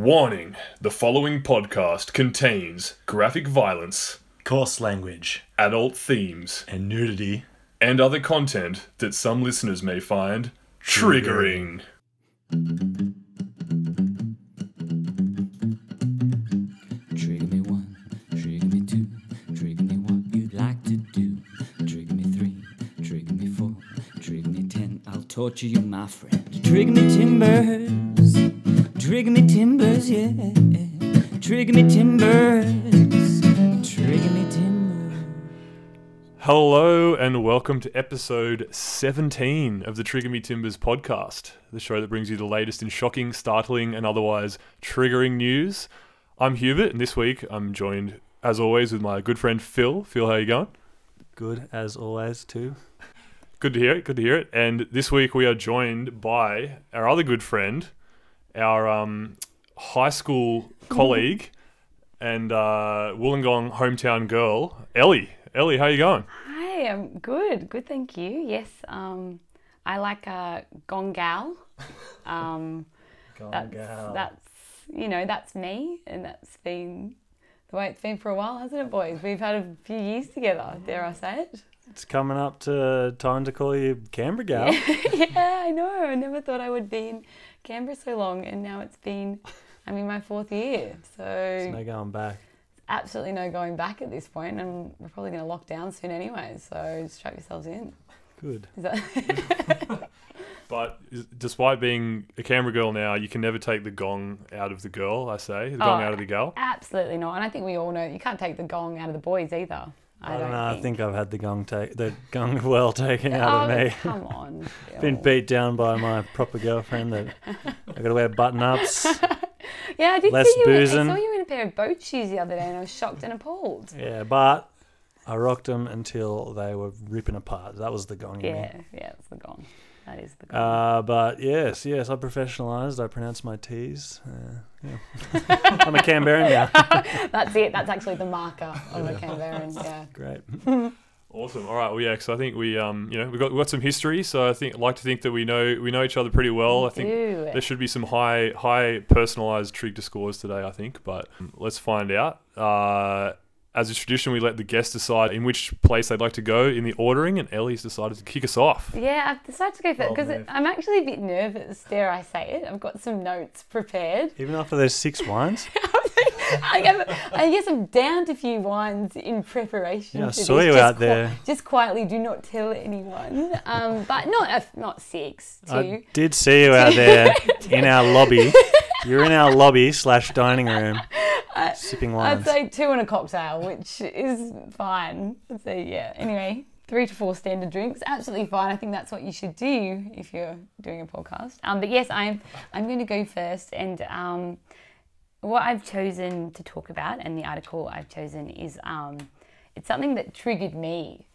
Warning the following podcast contains graphic violence, coarse language, adult themes, and nudity. and other content that some listeners may find triggering. Trigger me one, trigger me two, trigger me what you'd like to do. Trigger me three, trigger me four, trigger me ten, I'll torture you, my friend. Trigger me timbers, trigger me timbers, yeah. Trigger me timbers, trigger me timbers. Hello, and welcome to episode 17 of the Trigger Me Timbers podcast, the show that brings you the latest in shocking, startling, and otherwise triggering news. I'm Hubert, and this week I'm joined, as always, with my good friend Phil. Phil, how you going? Good as always, too. Good to hear it. Good to hear it. And this week we are joined by our other good friend, our um, high school colleague and uh, Wollongong hometown girl, Ellie. Ellie, how are you going? Hi, I'm good. Good, thank you. Yes, um, I like a gong gal. Um, that's, that's you know that's me, and that's been the way it's been for a while, hasn't it, boys? We've had a few years together. Dare I say it? It's coming up to time to call you Canberra gal. yeah, I know. I never thought I would be in Canberra so long, and now it's been, I mean, my fourth year, so There's no going back. absolutely no going back at this point, and we're probably going to lock down soon anyway. So strap yourselves in. Good. Is that? But despite being a Canberra girl now, you can never take the gong out of the girl, I say. The gong Oh, out of the girl. Absolutely not. And I think we all know you can't take the gong out of the boys either. I, I don't don't know. I think I've had the gong take the gong well taken out oh, of me. Come on. Been beat down by my proper girlfriend that I got to wear button ups. Yeah, I did less see you. In, I saw you in a pair of boat shoes the other day, and I was shocked and appalled. Yeah, but I rocked them until they were ripping apart. That was the gong. Yeah, yeah, it's the gong. That is the gong. Uh, but yes, yes, I professionalised. I pronounce my T's. Uh, yeah. I'm a Canberran now. That's it. That's actually the marker of a Canberran. Yeah. Great. Awesome. All right. Well, yeah. So I think we, um, you know, we've got, we've got some history. So I think like to think that we know we know each other pretty well. I think Do there should be some high high personalized trigger scores today. I think, but um, let's find out. Uh, as a tradition, we let the guests decide in which place they'd like to go in the ordering, and Ellie's decided to kick us off. Yeah, I've decided to go for it because move. I'm actually a bit nervous. Dare I say it? I've got some notes prepared. Even after those six wines, I, guess, I guess I'm down to a few wines in preparation. Yeah, I for saw this. you Just out qui- there. just quietly, do not tell anyone. Um, but not uh, not six, two. I did see you out there in our lobby. You're in our lobby slash dining room, sipping wine. I'd say two and a cocktail, which is fine. So yeah. Anyway, three to four standard drinks, absolutely fine. I think that's what you should do if you're doing a podcast. Um, but yes, I'm I'm going to go first, and um, what I've chosen to talk about, and the article I've chosen is um, it's something that triggered me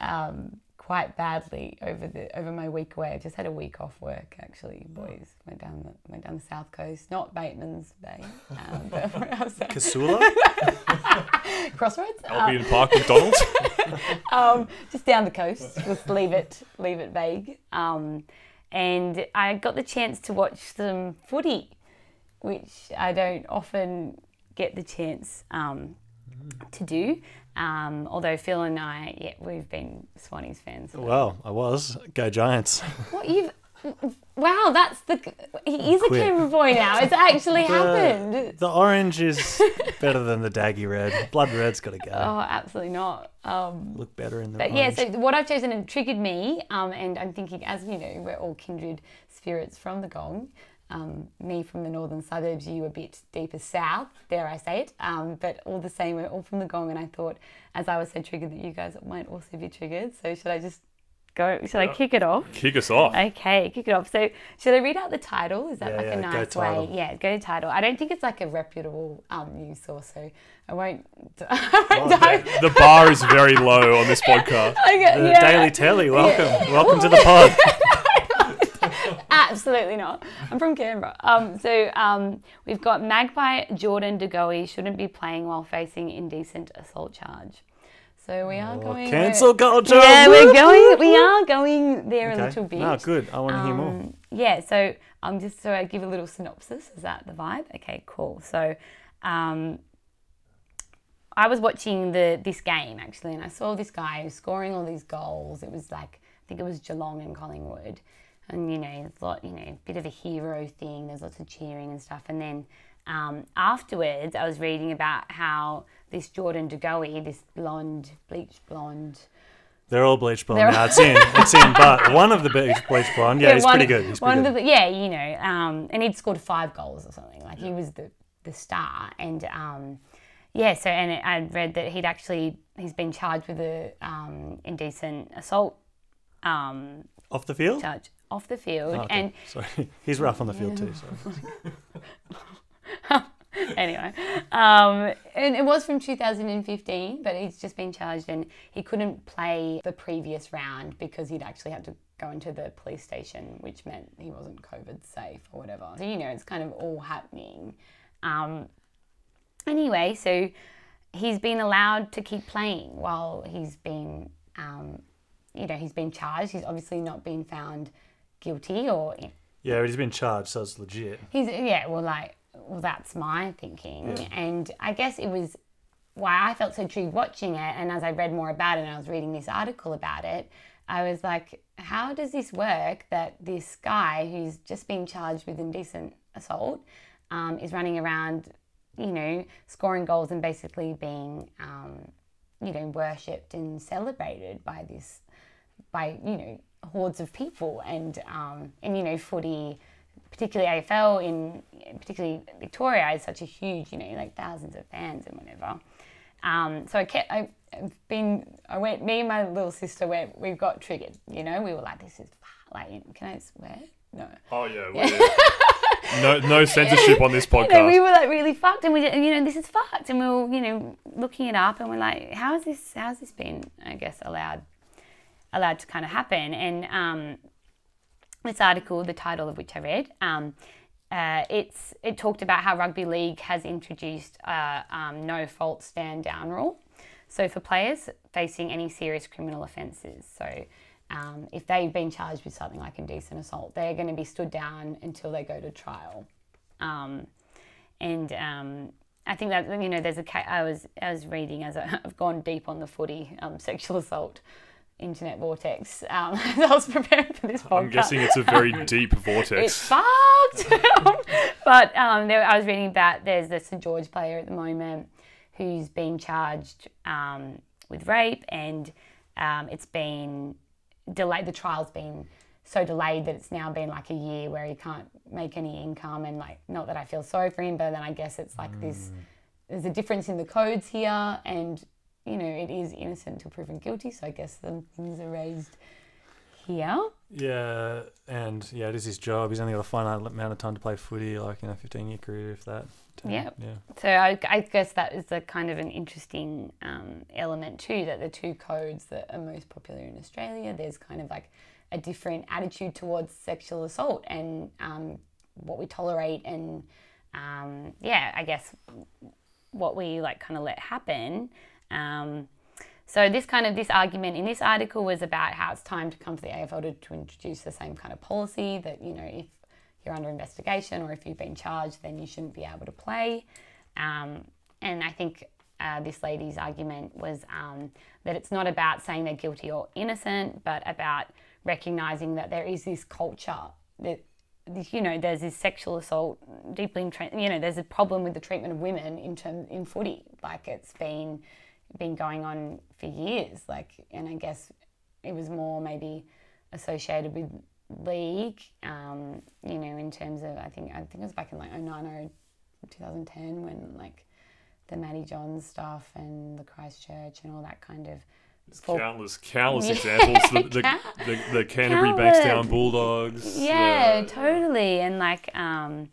um, quite badly over the over my week away. I just had a week off work actually. Boys went down the went down the south coast, not Bateman's Bay, um, but? Casula? Crossroads. Uh, Albion Park, McDonald's. um, just down the coast. Just leave it, leave it vague. Um, and I got the chance to watch some footy, which I don't often get the chance um, to do. Um, although Phil and I, yeah, we've been Swannies fans. Well, I was. Go Giants. What you've? Wow, that's the. He is a. Canberra boy now. It's actually The, happened. the orange is better than the daggy red. Blood red's got to go. Oh, absolutely not. Um, Look better in the But orange. yeah, so what I've chosen and triggered me, um, and I'm thinking, as you know, we're all kindred spirits from the Gong. Um, me from the northern suburbs, you a bit deeper south, dare I say it. Um, but all the same, we're all from the Gong, and I thought, as I was so triggered, that you guys might also be triggered. So should I just go? Should I kick it off? Kick us off. Okay, kick it off. So, should I read out the title? Is that Yeah, like yeah, a nice title. way? Yeah, go to title. I don't think it's like a reputable um, news source, so I won't. I won't dive- The bar is very low on this podcast. Okay, the yeah. Daily Telly, welcome. Welcome to the pod. Absolutely not. I'm from Canberra. Um, so um, we've got Magpie Jordan De Goey shouldn't be playing while facing indecent assault charge. So we are going. Oh, Cancel culture. Yeah, we're going. We are going there a little bit. No, good. I want to hear more. Um, yeah, so I'm just so I give a little synopsis. Is that the vibe? Okay, cool. So, um, I was watching the this game actually, and I saw this guy scoring all these goals. It was like I think it was Geelong and Collingwood, and you know, a lot, you know, bit of a hero thing. There's lots of cheering and stuff, and then um, afterwards, I was reading about how this Jordan Goey, this blonde, bleached blonde. They're all bleach blonde They're- now. It's in. It's in. But one of the bleach, bleach blonde, yeah, he's one- pretty good. He's one pretty of good. the, yeah, you know, um, and he'd scored five goals or something. Like he was the the star, and um, yeah. So and I read that he'd actually he's been charged with a um, indecent assault um, Off the field? charge off the field, Oh, okay. and Sorry. He's rough on the field too. So. anyway, um, and it was from 2015, but he's just been charged and he couldn't play the previous round because he'd actually had to go into the police station, which meant he wasn't COVID safe or whatever. So, you know, it's kind of all happening. Um, anyway, so he's been allowed to keep playing while he's been, um, you know, he's been charged. He's obviously not been found guilty or Yeah, he's been charged, so it's legit. He's yeah, well, like, well, that's my thinking, and I guess it was why I felt so intrigued watching it. And as I read more about it, and I was reading this article about it, I was like, how does this work? That this guy who's just been charged with indecent assault um, is running around, you know, scoring goals and basically being, um, you know, worshipped and celebrated by this by you know hordes of people. And um, and you know footy particularly AFL in particularly Victoria is such a huge you know like thousands of fans and whatever. Um, so I kept I, I've been I went me and my little sister went we got triggered you know? We were like this is like can I swear? No. Oh yeah. we- no, no censorship on this you know, we were like really fucked, and we, you know, this is fucked, and we were, you know, looking it up, and we're like, how has this, how's this been, I guess, allowed, allowed to kind of happen? And um, this article, the title of which I read, um, uh, it's it talked about how rugby league has introduced a um, no fault stand down rule. So for players facing any serious criminal offences, so um, if they've been charged with something like indecent assault, they're going to be stood down until they go to trial. Um, and um, I think that you know, there's a I was I was reading as I- I've gone deep on the footy um, sexual assault internet vortex um, as I was preparing for this podcast. I'm guessing it's a very deep vortex. It's fucked. but um, there, I was reading about there's the St George player at the moment who's been charged um, with rape, and um, it's been delayed. The trial's been so delayed that it's now been like a year where he can't make any income, and like not that I feel sorry for him, but then I guess it's like this. There's a difference in the codes here, and you know it is innocent until proven guilty. So I guess the things are raised here. Yeah, and yeah, it is his job. He's only got a finite amount of time to play footy, like you know, fifteen year career, if that. Yep. Yeah. So I, I guess that is a kind of an interesting um, element too. That the two codes that are most popular in Australia, there's kind of like a different attitude towards sexual assault and um, what we tolerate, and um, yeah, I guess what we like kind of let happen. Um, so this kind of this argument in this article was about how it's time to come to the AFL to, to introduce the same kind of policy that you know if you're under investigation or if you've been charged, then you shouldn't be able to play. Um, and I think uh, this lady's argument was um, that it's not about saying they're guilty or innocent, but about recognizing that there is this culture that you know there's this sexual assault deeply entrenched. You know, there's a problem with the treatment of women in term in footy. Like it's been been going on for years. Like, and I guess it was more maybe associated with league. Um, you know, in terms of I think I think it was back in like 09 or 2010 when like the Matty Johns stuff and the Christchurch and all that kind of. folk- Countless, countless Yeah. examples. The, the, the, the Canterbury Bankstown Countless. Bulldogs. Yeah, the- totally. And like, um,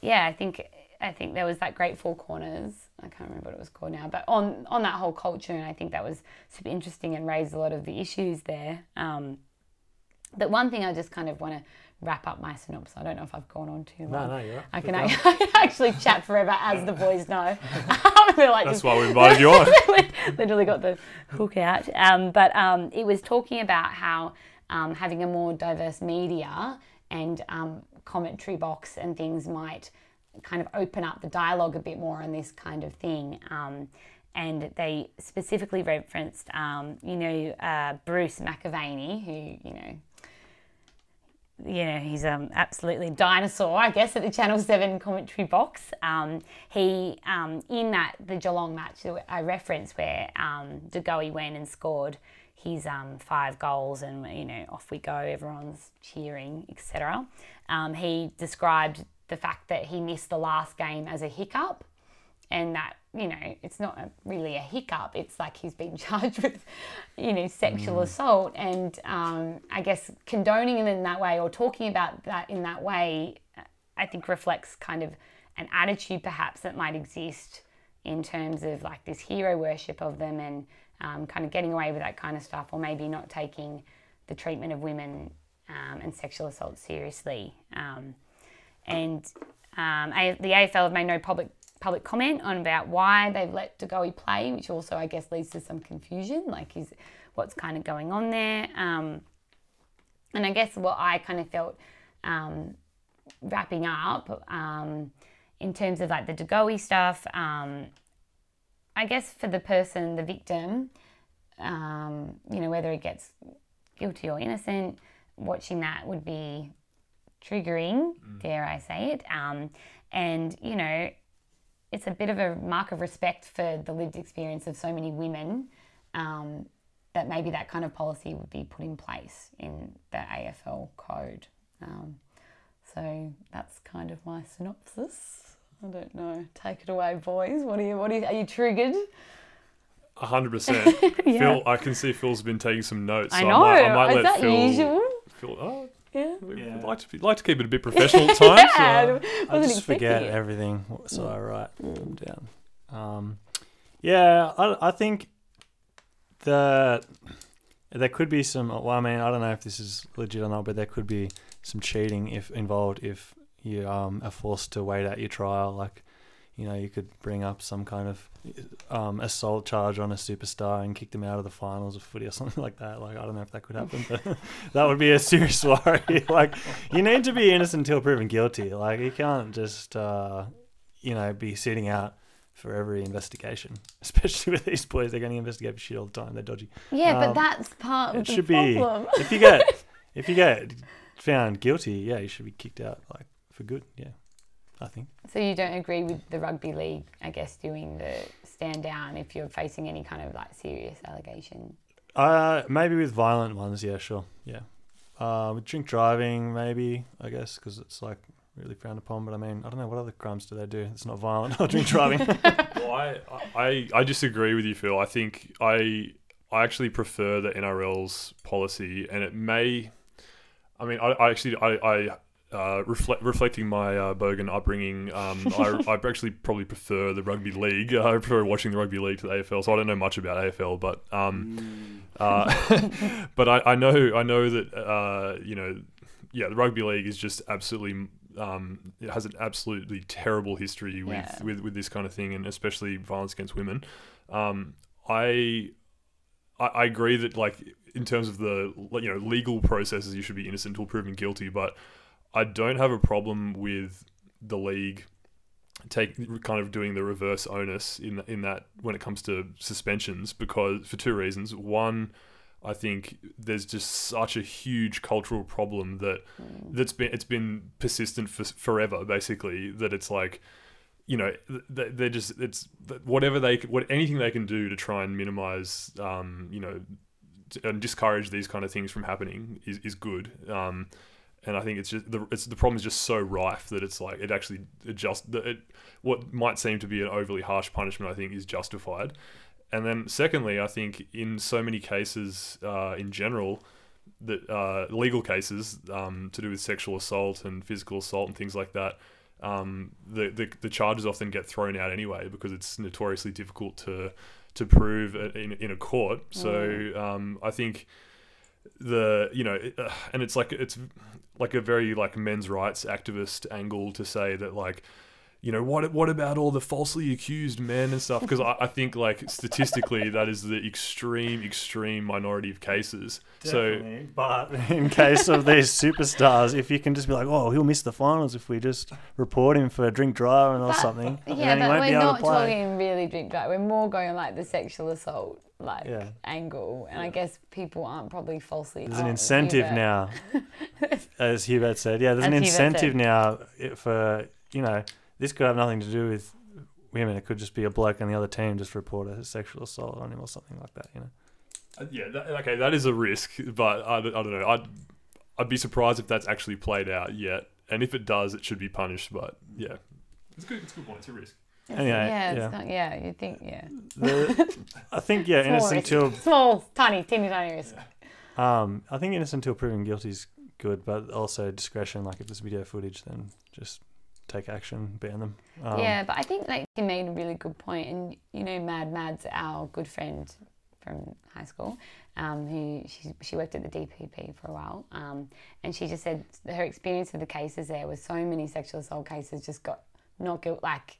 yeah, I think I think there was that Great Four Corners. I can't remember what it was called now, but on on that whole culture, and I think that was super interesting and raised a lot of the issues there. Um, but one thing I just kind of want to wrap up my synopsis. I don't know if I've gone on too No, long. no, you're right. I can. I can actually chat forever, as the boys know. They're like That's just- why we invited you on. literally got the hook out. Um, but um, it was talking about how um, having a more diverse media and um, commentary box and things might kind of open up the dialogue a bit more on this kind of thing. Um, and they specifically referenced, um, you know, uh, Bruce McAvaney, who, you know, you know, he's um, absolutely dinosaur, I guess, at the Channel 7 commentary box. Um, he, um, in that, the Geelong match that I referenced where um, De went and scored his um, five goals and, you know, off we go, everyone's cheering, etc. Um, he described the fact that he missed the last game as a hiccup and that you know it's not a, really a hiccup it's like he's been charged with you know sexual assault. And um, i guess condoning it in that way or talking about that in that way i think reflects kind of an attitude perhaps that might exist in terms of like this hero worship of them and um, kind of getting away with that kind of stuff or maybe not taking the treatment of women um, and sexual assault seriously. Um, and um, A- the AFL have made no public public comment on about why they've let De Goey play, which also I guess leads to some confusion, like is what's kind of going on there. Um, and I guess what I kind of felt um, wrapping up um, in terms of like the De Goey stuff, um, I guess for the person, the victim, um, you know, whether it gets guilty or innocent, watching that would be triggering, dare I say it. Um, and, you know, it's a bit of a mark of respect for the lived experience of so many women um, that maybe that kind of policy would be put in place in the AFL code. Um, so that's kind of my synopsis. I don't know. Take it away, boys. What are you? What are you? Are you triggered? hundred percent. Phil, I can see Phil's been taking some notes. I know. I might, I might Is let that Phil. usual? Phil, oh, Yeah. we Yeah. would like to be, like to keep it a bit professional at times. Yeah, uh, I wasn't just forget expecting it. everything, so I write them down. Um, yeah, I, I think that there could be some. Well, I mean, I don't know if this is legit or not, but there could be some cheating if involved if you um, are forced to wait out your trial. Like, you know, you could bring up some kind of um, assault charge on a superstar and kick them out of the finals of footy or something like that. Like, I don't know if that could happen, but that would be a serious worry. like, you need to be innocent until proven guilty. Like, you can't just, uh, you know, be sitting out for every investigation. Especially with these boys, they're getting investigated for shit all the time. They're dodgy. Yeah, but Um, that's part of It the should be if you get if you get found guilty, yeah, you should be kicked out like for good. Yeah, I think. So you don't agree with the rugby league, I guess, doing the stand down if you're facing any kind of like serious allegation. Uh, maybe with violent ones, yeah, sure, yeah. Uh, with drink driving, maybe I guess because it's like really frowned upon. But I mean, I don't know what other crimes do they do. It's not violent or drink driving. Well, I, I I disagree with you, Phil. I think I I actually prefer the NRL's policy, and it may. I mean, I, I actually I. I uh, reflect, reflecting my uh, bogan upbringing, um, I, I actually probably prefer the rugby league. I prefer watching the rugby league to the AFL, so I don't know much about AFL, but um, uh, but I, I know I know that uh, you know, yeah, the rugby league is just absolutely um, it has an absolutely terrible history with, Yeah. with with this kind of thing, and especially violence against women. Um, I, I I agree that like in terms of the you know legal processes, you should be innocent until proven guilty, but I don't have a problem with the league take kind of doing the reverse onus in in that when it comes to suspensions because for two reasons. One, I think there's just such a huge cultural problem that that's been it's been persistent for forever basically that it's like you know they're just it's whatever they what anything they can do to try and minimize um you know and discourage these kind of things from happening is, is good um and I think it's just the it's the problem is just so rife that it's like it actually it just it what might seem to be an overly harsh punishment I think is justified. And then secondly I think in so many cases uh, in general that uh, legal cases um, to do with sexual assault and physical assault and things like that um, the, the the charges often get thrown out anyway because it's notoriously difficult to to prove in, in a court. So um, I think the you know uh, and it's like it's like a very like men's rights activist angle to say that like you know, what what about all the falsely accused men and stuff? Because I, I think like statistically that is the extreme extreme minority of cases. So Definitely. but in case of these superstars, if you can just be like, oh, he'll miss the finals if we just report him for a drink driving or But- something, Yeah, but we're not talking really drink drive. We're more going like the sexual assault like Yeah. angle, and I guess people aren't probably falsely. There's an incentive Hubert. now, as Hubert said. Yeah, there's As an Hubert said. incentive now eh, for you know this could have nothing to do with women. It could just be a bloke on the other team just report a sexual assault on him or something like that. You know. uh, yeah, that, okay, that is a risk, but I, don't- I don't know. I'd I'd be surprised if that's actually played out yet. And if it does, it should be punished. But yeah, it's good. It's a good point. It's a risk. It's- Anyway, yeah, yeah. It's not, yeah. You think yeah. The, I think yeah, innocent risk. till Small, tiny, teeny, tiny risk. um, I think innocent till proven guilty is good, but also discretion. Like if there's video footage, then just take action, ban them. Um, yeah, but I think like you made a really good point, and you know, Mad Mad's our good friend from high school, um, who she she worked at the DPP for a while, um, and she just said her experience of the cases there was so many sexual assault cases just got not guilt like.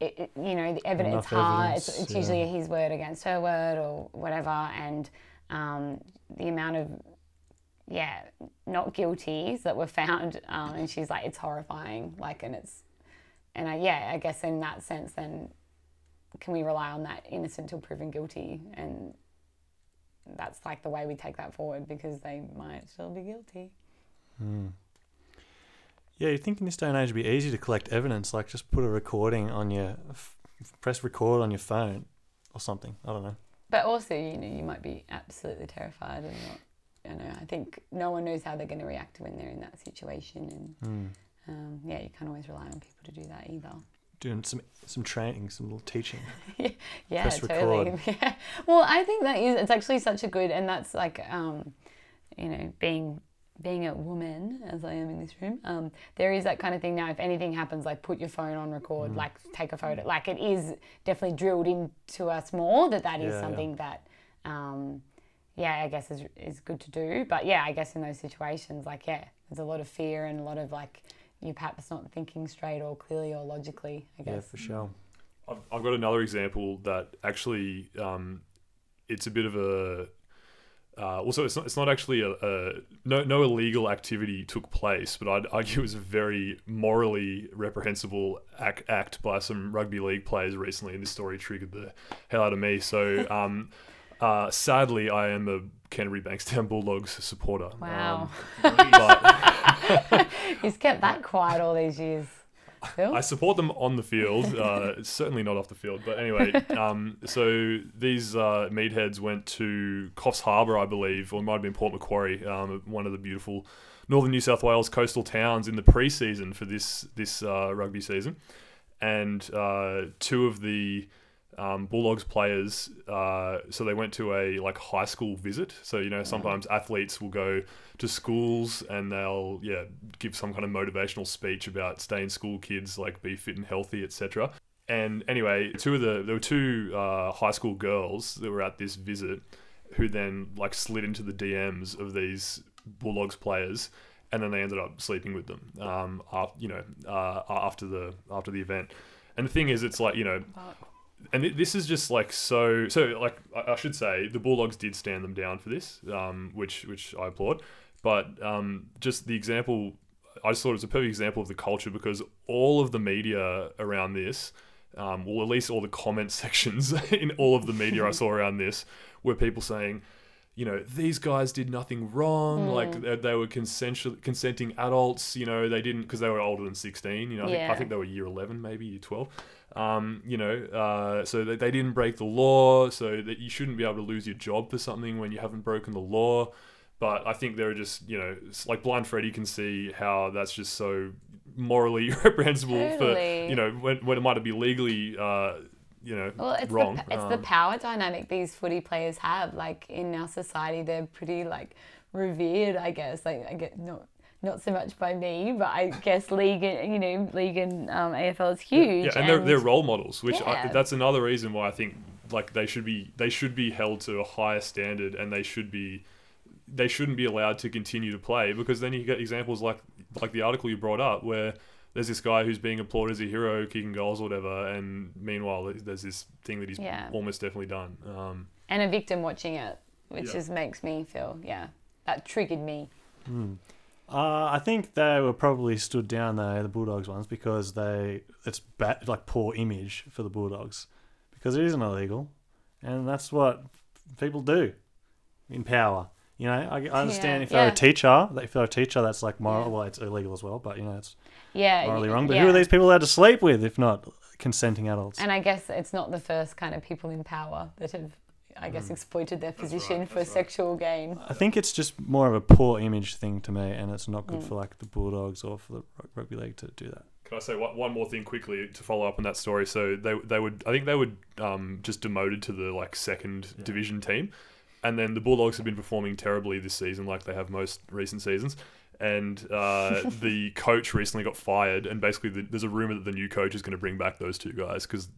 It, it, you know, the evidence Enough it's hard. It's, evidence, it's yeah. usually his word against her word or whatever, and um, the amount of yeah, not guilties that were found, um, and she's like, it's horrifying. Like, and it's, and I, yeah, I guess in that sense, then can we rely on that innocent till proven guilty? And that's like the way we take that forward because they might still be guilty. Hmm. Yeah, you think in this day and age it'd be easy to collect evidence, like just put a recording on your, f- press record on your phone or something. I don't know. But also, you know, you might be absolutely terrified and not. You know, I think no one knows how they're going to react when they're in that situation, and Hmm. um, yeah, you can't always rely on people to do that either. Doing some some training, some little teaching. Yeah, Press totally. record. Yeah. Well, I think that is it's actually such a good and that's like um, you know, being being a woman as I am in this room, um, there is that kind of thing now. If anything happens, like put your phone on record, Mm. like take a photo. Like it is definitely drilled into us more that that is Yeah, yeah. something that, um, yeah, I guess is is good to do. But yeah, I guess in those situations, like yeah, there's a lot of fear and a lot of like you perhaps not thinking straight or clearly or logically. I Yeah, guess. for sure. I've, I've got another example that actually um, it's a bit of a uh, also it's not, it's not actually a, a no no illegal activity took place but I'd argue it was a very morally reprehensible act, act by some rugby league players recently and this story triggered the hell out of me so um, uh, sadly I am a Canterbury Bankstown Bulldogs supporter Wow. um, but He's kept that quiet all these years. Phil? I support them on the field, uh, certainly not off the field. But anyway, um, so these uh, meatheads went to Coffs Harbour, I believe, or it might have been Port Macquarie, um, one of the beautiful northern New South Wales coastal towns in the pre-season for this this uh, rugby season, and uh, two of the um, Bulldogs players. Uh, so they went to a like high school visit. So you know sometimes athletes will go to schools and they'll yeah give some kind of motivational speech about stay in school kids like be fit and healthy etc. And anyway, two of the there were two uh, high school girls that were at this visit who then like slid into the DMs of these Bulldogs players. And then they ended up sleeping with them, um, after, you know, uh, after the after the event. And the thing is, it's like you know, and this is just like so so like I, should say the Bulldogs did stand them down for this, um, which which I applaud. But um, just the example, I just thought it was a perfect example of the culture because all of the media around this, um, well at least all the comment sections in all of the media I saw around this, were people saying. You know, these guys did nothing wrong. Like they, they were consensual, consenting adults. You know, they didn't because they were older than sixteen. You know, I, think, I think they were year eleven, maybe year twelve. Um, you know, uh, so they, they didn't break the law, so that you shouldn't be able to lose your job for something when you haven't broken the law. But I think there are just, you know, like Blind Freddy can see how that's just so morally reprehensible for, you know, when, when it might be legally, uh, you know, Well, it's wrong. the it's the Um, power dynamic these footy players have. Like in our society, they're pretty like revered. I guess like I get not not so much by me, but I guess league and you know league and um, AFL is huge. Yeah, and, they're, they're role models, which I, that's another reason why I think like they should be they should be held to a higher standard, and they should be they shouldn't be allowed to continue to play because then you get examples like like the article you brought up where there's this guy who's being applauded as a hero, kicking goals or whatever, and meanwhile there's this thing that he's Yeah. almost definitely done. Um, and a victim watching it, which Yeah. just makes me feel, yeah, that triggered me. Hmm. Uh, I think they were probably stood down though the Bulldogs ones because they it's bad like poor image for the Bulldogs because it isn't illegal, and that's what people do in power. You know, I, I understand Yeah, if they're yeah. a teacher, if they're a teacher, that's like moral. Yeah. Well, it's illegal as well, but you know, it's Yeah, morally wrong. But who are these people allowed to sleep with if not consenting adults? And I guess it's not the first kind of people in power that have, I guess, exploited their position right, for that's right. sexual gain. I think it's just more of a poor image thing to me, and it's not good Mm. for like the Bulldogs or for the rugby league to do that. Can I say one, one more thing quickly to follow up on that story? So they they would I think they would um, just demoted to the like second Yeah. division team, and then the Bulldogs have been performing terribly this season, like they have most recent seasons. And uh, the coach recently got fired, and basically the, there's a rumor that the new coach is going to bring back those two guys because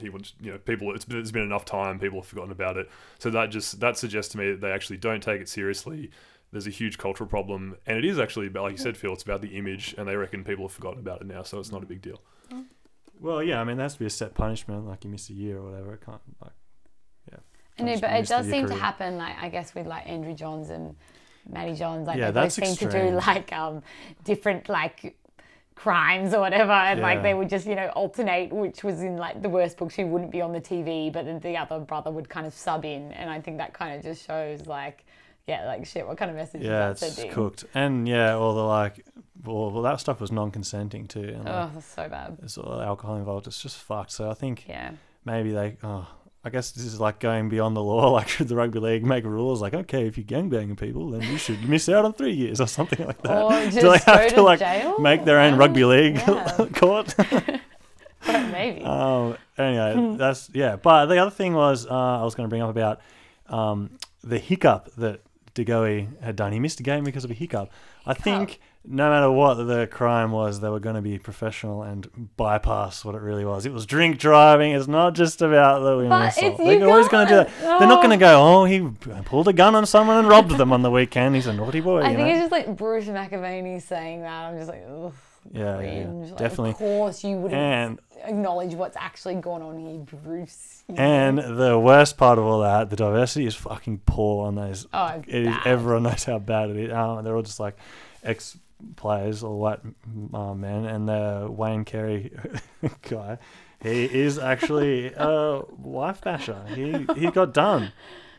he wants you know people. It's been, it's been enough time, people have forgotten about it. So that just that suggests to me that they actually don't take it seriously. There's a huge cultural problem, and it is actually about, like you said, Phil. It's about the image, and they reckon people have forgotten about it now, so it's not a big deal. Well, yeah, I mean, that's to be a set punishment, like you miss a year or whatever. It can't, like, No, Just but it does the seem to happen, like I guess with like Andrew Johns and Matty Johns, like Yeah, they both that's seem to do like um different like crimes or whatever, and like they would just you know alternate which was in like the worst books. She wouldn't be on the TV, but then the other brother would kind of sub in, and I think that kind of just shows like. Yeah, like shit. What kind of message yeah, is that it's sending? cooked. And yeah, all the like, well, well that stuff was non-consenting too, and oh, like, Oh, that's so bad. there's all the alcohol involved. It's just fucked. So I think Yeah. maybe they, oh, I guess this is like going beyond the law. Like should the rugby league make rules like, okay, if you're gangbanging people, then you should miss out on three years or something like that. Or just Do they have to to like jail? make their own rugby league Yeah. court? Maybe. um, anyway, that's yeah. But the other thing was uh, I was going to bring up about um, the hiccup that De Goey had done. He missed a game because of a hiccup. I think no matter what the crime was, they were going to be professional and bypass what it really was. It was drink driving. It's not just about the women But assault. They're always going to do that. can't. They're not going to Oh. go, oh, he pulled a gun on someone and robbed them on the weekend. He's a naughty boy. I think know? it's just like Bruce McAvaney saying that. I'm just like, ugh, yeah, yeah, yeah. Like, definitely. Of course, you wouldn't And acknowledge what's actually going on here, Bruce. And the worst part of all that, the diversity is fucking poor on those. oh, It is, everyone knows how bad it is. Um, they're all just like ex players or white uh, men, and the Wayne Carey guy, he is actually a wife basher. He he got done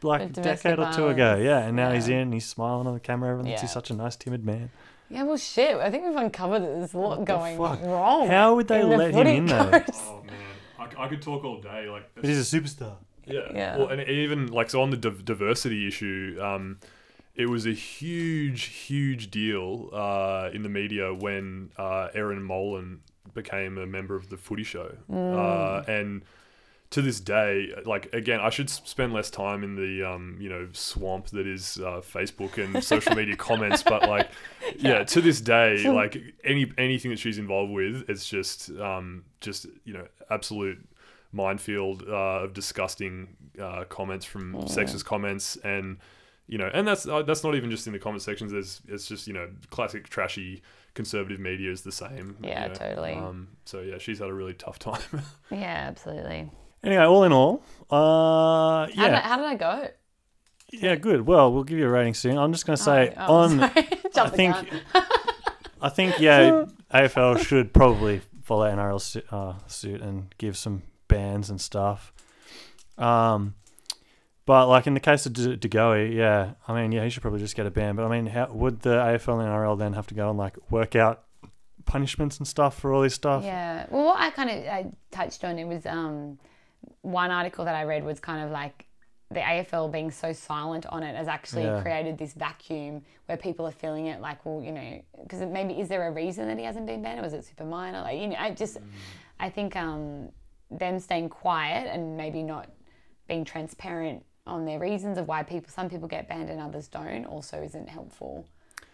like a With domestic decade or two ago. Yeah, and now he's in. He's smiling on the camera. Everyone thinks he's such a nice, timid man. Yeah, well, shit. I think we've uncovered that there's a lot the going fuck? wrong. How would they in the let him in though? Oh man, I, I could talk all day. Like, But he's a superstar. Yeah. Yeah. Well, and even like so on the div- diversity issue, um, it was a huge, huge deal uh, in the media when uh, Erin Molan became a member of the Footy Show, uh, and to this day, like again, I should spend less time in the um, you know swamp that is uh, Facebook and social media comments, but like, yeah, to this day, like any anything that she's involved with, it's just um, just you know absolute minefield uh, of disgusting uh, comments from sexist comments. And you know and that's uh, that's not even just in the comment sections there's it's just you know classic trashy conservative media is the same you Yeah, know. totally. um, so yeah she's had a really tough time Yeah, absolutely. Anyway, all in all, uh, How, did, yeah, how did I go? yeah, good. Well, we'll give you a rating soon. I'm just gonna say Oh, oh, on. sorry. I think. I think, yeah, AFL should probably follow NRL su- uh, suit and give some bans and stuff. Um, but like in the case of De- DeGoey, yeah, I mean, yeah, he should probably just get a ban. But I mean, how would the AFL and NRL then have to go and like work out punishments and stuff for all this stuff? Yeah. Well, what I kind of I touched on it was um, one article that I read was kind of like the AFL being so silent on it has actually Yeah. created this vacuum where people are feeling it like, well, you know, because maybe is there a reason that he hasn't been banned or was it super minor? Like, you know, I just, I think um, them staying quiet and maybe not being transparent on their reasons of why people, some people get banned and others don't, also isn't helpful.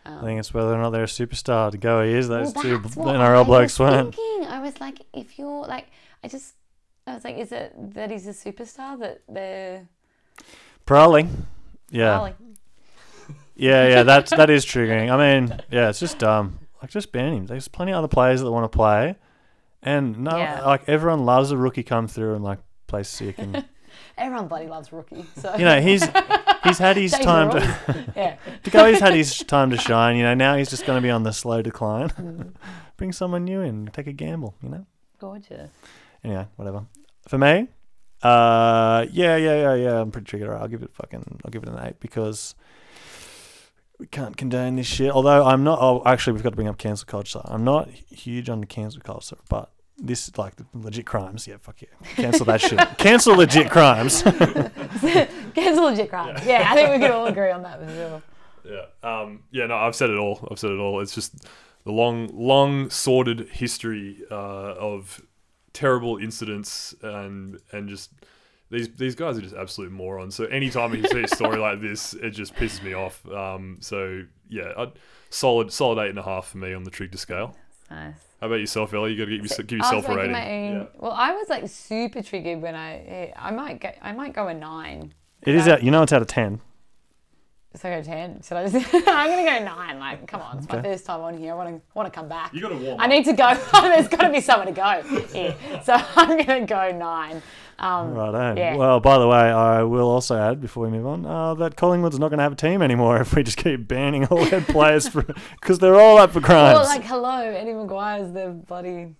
I um, think it's whether or not they're a superstar. De Goey is those Well, two NRL I blokes. Thinking. I was like, if you're like, I just, I was like, is it that he's a superstar that they're prowling? Yeah. Probably. Yeah, yeah, that's that is triggering. I mean, yeah, it's just dumb. Like just ban him. There's plenty of other players that want to play, and no, Yeah. like everyone loves a rookie come through and like play sick, and Everyone bloody loves rookie. So you know he's he's had his time to, yeah. to go. He's had his time to shine. You know now he's just going to be on the slow decline. Mm. Bring someone new in, take a gamble. You know. Gorgeous. Anyway, whatever. For me, uh, yeah, yeah, yeah, yeah. I'm pretty triggered. I'll give it fucking. I'll give it an eight because we can't condone this shit. Although I'm not. Oh, actually, we've got to bring up cancel culture. I'm not huge on the cancel culture, but this like legit crimes. Yeah, fuck yeah. Cancel that shit. Cancel legit crimes. Cancel legit crimes. Yeah. I think we can all agree on that for sure. Yeah. Um, yeah, no, I've said it all. I've said it all. It's just the long, long, sordid history uh, of terrible incidents and and just these these guys are just absolute morons. So anytime you see a story like this, it just pisses me off. Um, so yeah, I'd, solid solid eight and a half for me on the Trigger scale. Nice. How about yourself, Ellie? You got to give, yourse- give I yourself was a rating. making my own. Well, I was like super triggered when I. I might go. I might go a nine. it is out. You know it's out of ten. So I go ten. So I just, I'm gonna go nine. Like, come on, it's my first time on here. I want to want to come back. You got to warm. I need to go. There's got to be somewhere to go here. So I'm gonna go nine. Um, Right. Yeah. Well, by the way, I will also add before we move on uh, that Collingwood's not going to have a team anymore if we just keep banning all their players because they're all up for crimes. well, like, hello, Eddie McGuire's the bloody.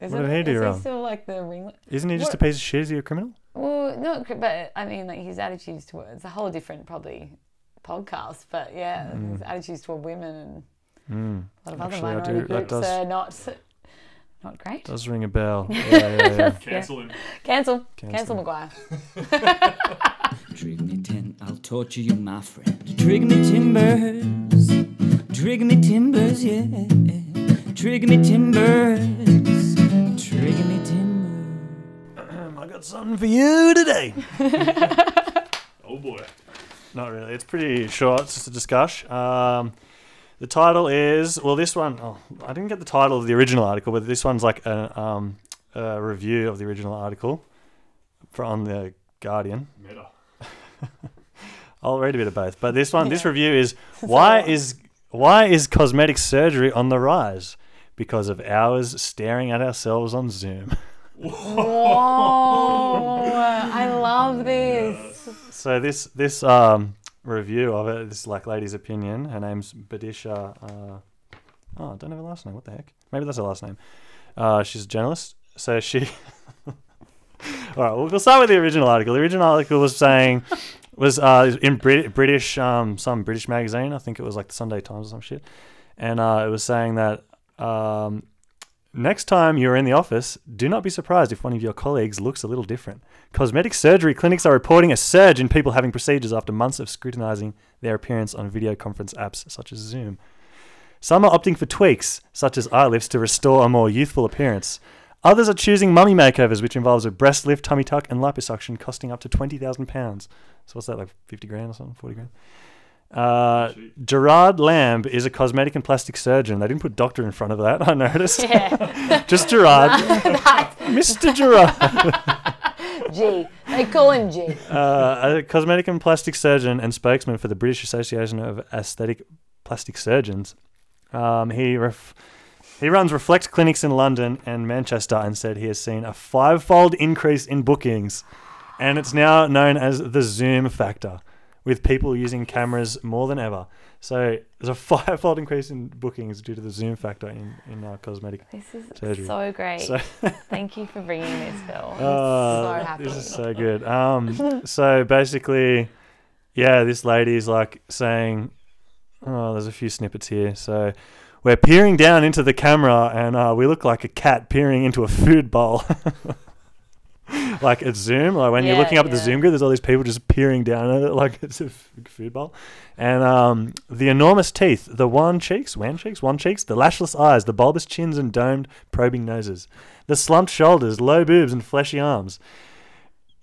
Is What it, did he do is wrong? he still like the ring? Isn't he just what- a piece of shit? Is he a criminal? Well, no, but I mean, like his attitudes towards a whole different probably podcast. But yeah, his attitudes toward women and a lot of Mm. Actually, other do- minority that groups does- are not not great. Does ring a bell. Yeah, yeah, yeah. Cancel him. Cancel, Cancel. cancel McGuire. Trigger me ten, I'll torture you, my friend. Trigger me timbers, trigger me timbers, yeah. Trigger me timbers, trigger me timbers. I got something for you today. Oh boy. Not really. It's pretty short. It's just a discussion. Um, the title is well. This one, oh, I didn't get the title of the original article, but this one's like a, um, a review of the original article for on the Guardian. Meta. I'll read a bit of both, but this one, this review is why is why is cosmetic surgery on the rise? Because of hours staring at ourselves on Zoom. Whoa! I love this. So this this um review of it, this is like lady's opinion. Her name's Badisha. Uh, oh, I don't have a last name. What the heck? Maybe that's her last name. Uh, she's a journalist. So she. All right, well, we'll start with the original article. The original article was saying was uh, in Brit- British um, some British magazine. I think it was like the Sunday Times or some shit, and uh, it was saying that um, next time you're in the office, do not be surprised if one of your colleagues looks a little different. Cosmetic surgery clinics are reporting a surge in people having procedures after months of scrutinizing their appearance on video conference apps such as Zoom. Some are opting for tweaks, such as eye lifts, to restore a more youthful appearance. Others are choosing mummy makeovers, which involves a breast lift, tummy tuck, and liposuction, costing up to twenty thousand pounds. So what's that, like fifty grand or something, forty grand? Uh, Gerard Lambe is a cosmetic and plastic surgeon. They didn't put doctor in front of that. I noticed. Yeah. Just Gerard, Mr. Gerard. G. They call him G. uh, a cosmetic and plastic surgeon and spokesman for the British Association of Aesthetic Plastic Surgeons. Um, he ref- he runs Reflect clinics in London and Manchester and said he has seen a five-fold increase in bookings, and it's now known as the Zoom factor, with people using cameras more than ever. So there's a five-fold increase in bookings due to the Zoom factor in in uh, cosmetic. This is Surgery. so great. So- Thank you for bringing this, Phil. I'm Uh, so happy. This is so good. Um, so basically, yeah, this lady is like saying, "Oh, there's a few snippets here." So we're peering down into the camera, and uh, we look like a cat peering into a food bowl. like at Zoom, like when you're looking up at the. Zoom grid, there's all these people just peering down at it like it's a food bowl. And um, the enormous teeth, the wan cheeks, wan cheeks, wan cheeks, the lashless eyes, the bulbous chins and domed, probing noses, the slumped shoulders, low boobs, and fleshy arms.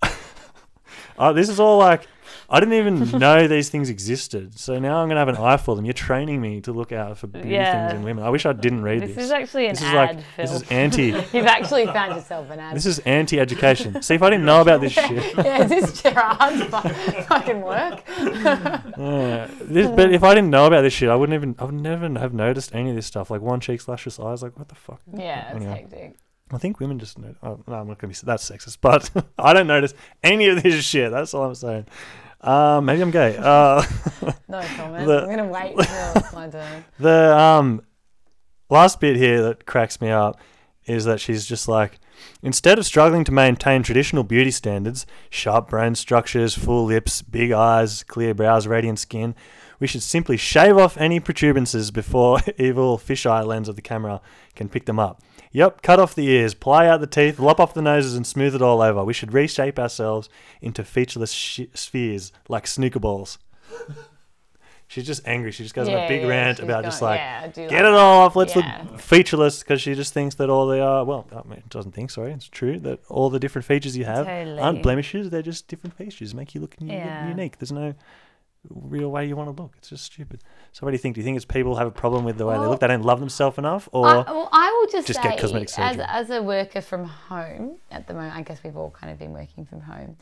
uh, this is all like I didn't even know these things existed. So now I'm gonna have an eye for them. You're training me to look out for beauty Yeah. things in women. I wish I didn't read This this. is actually an This is ad, like Phil. this is anti. You've actually found yourself an ad. This is anti-education. See, if I didn't know about this shit, yeah, is this Gerard's fu- fucking work? yeah, this, but if I didn't know about this shit, I wouldn't even. I would never have noticed any of this stuff. Like one cheek, luscious eyes. Like what the fuck? Yeah, it's hectic. I think women just know. Oh, no, I'm not gonna be. That's sexist, but I don't notice any of this shit. That's all I'm saying. Uh, maybe I'm gay. Uh, No comment. The- I'm gonna wait until it's my turn. the um, last bit here that cracks me up is that she's just like, instead of struggling to maintain traditional beauty standards, sharp brain structures, full lips, big eyes, clear brows, radiant skin, we should simply shave off any protuberances before evil fisheye lens of the camera can pick them up. Yep, cut off the ears, ply out the teeth, lop off the noses, and smooth it all over. We should reshape ourselves into featureless sh- spheres like snooker balls. She's just angry. She just goes on a Yeah, big yeah, rant she's about just like, yeah, I do get like it all off. Let's Yeah. look featureless because she just thinks that all the uh, well, I mean, doesn't think. Sorry, it's true that all the different features you have Totally. aren't blemishes. They're just different features, make you look Yeah. unique. There's no real way you want to look. It's just stupid. So what do you think? Do you think it's people have a problem with the way they look? They don't love themselves enough, or I, well, I will just, just say, get cosmetic as, surgery? as a worker from home at the moment, I guess we've all kind of been working from home.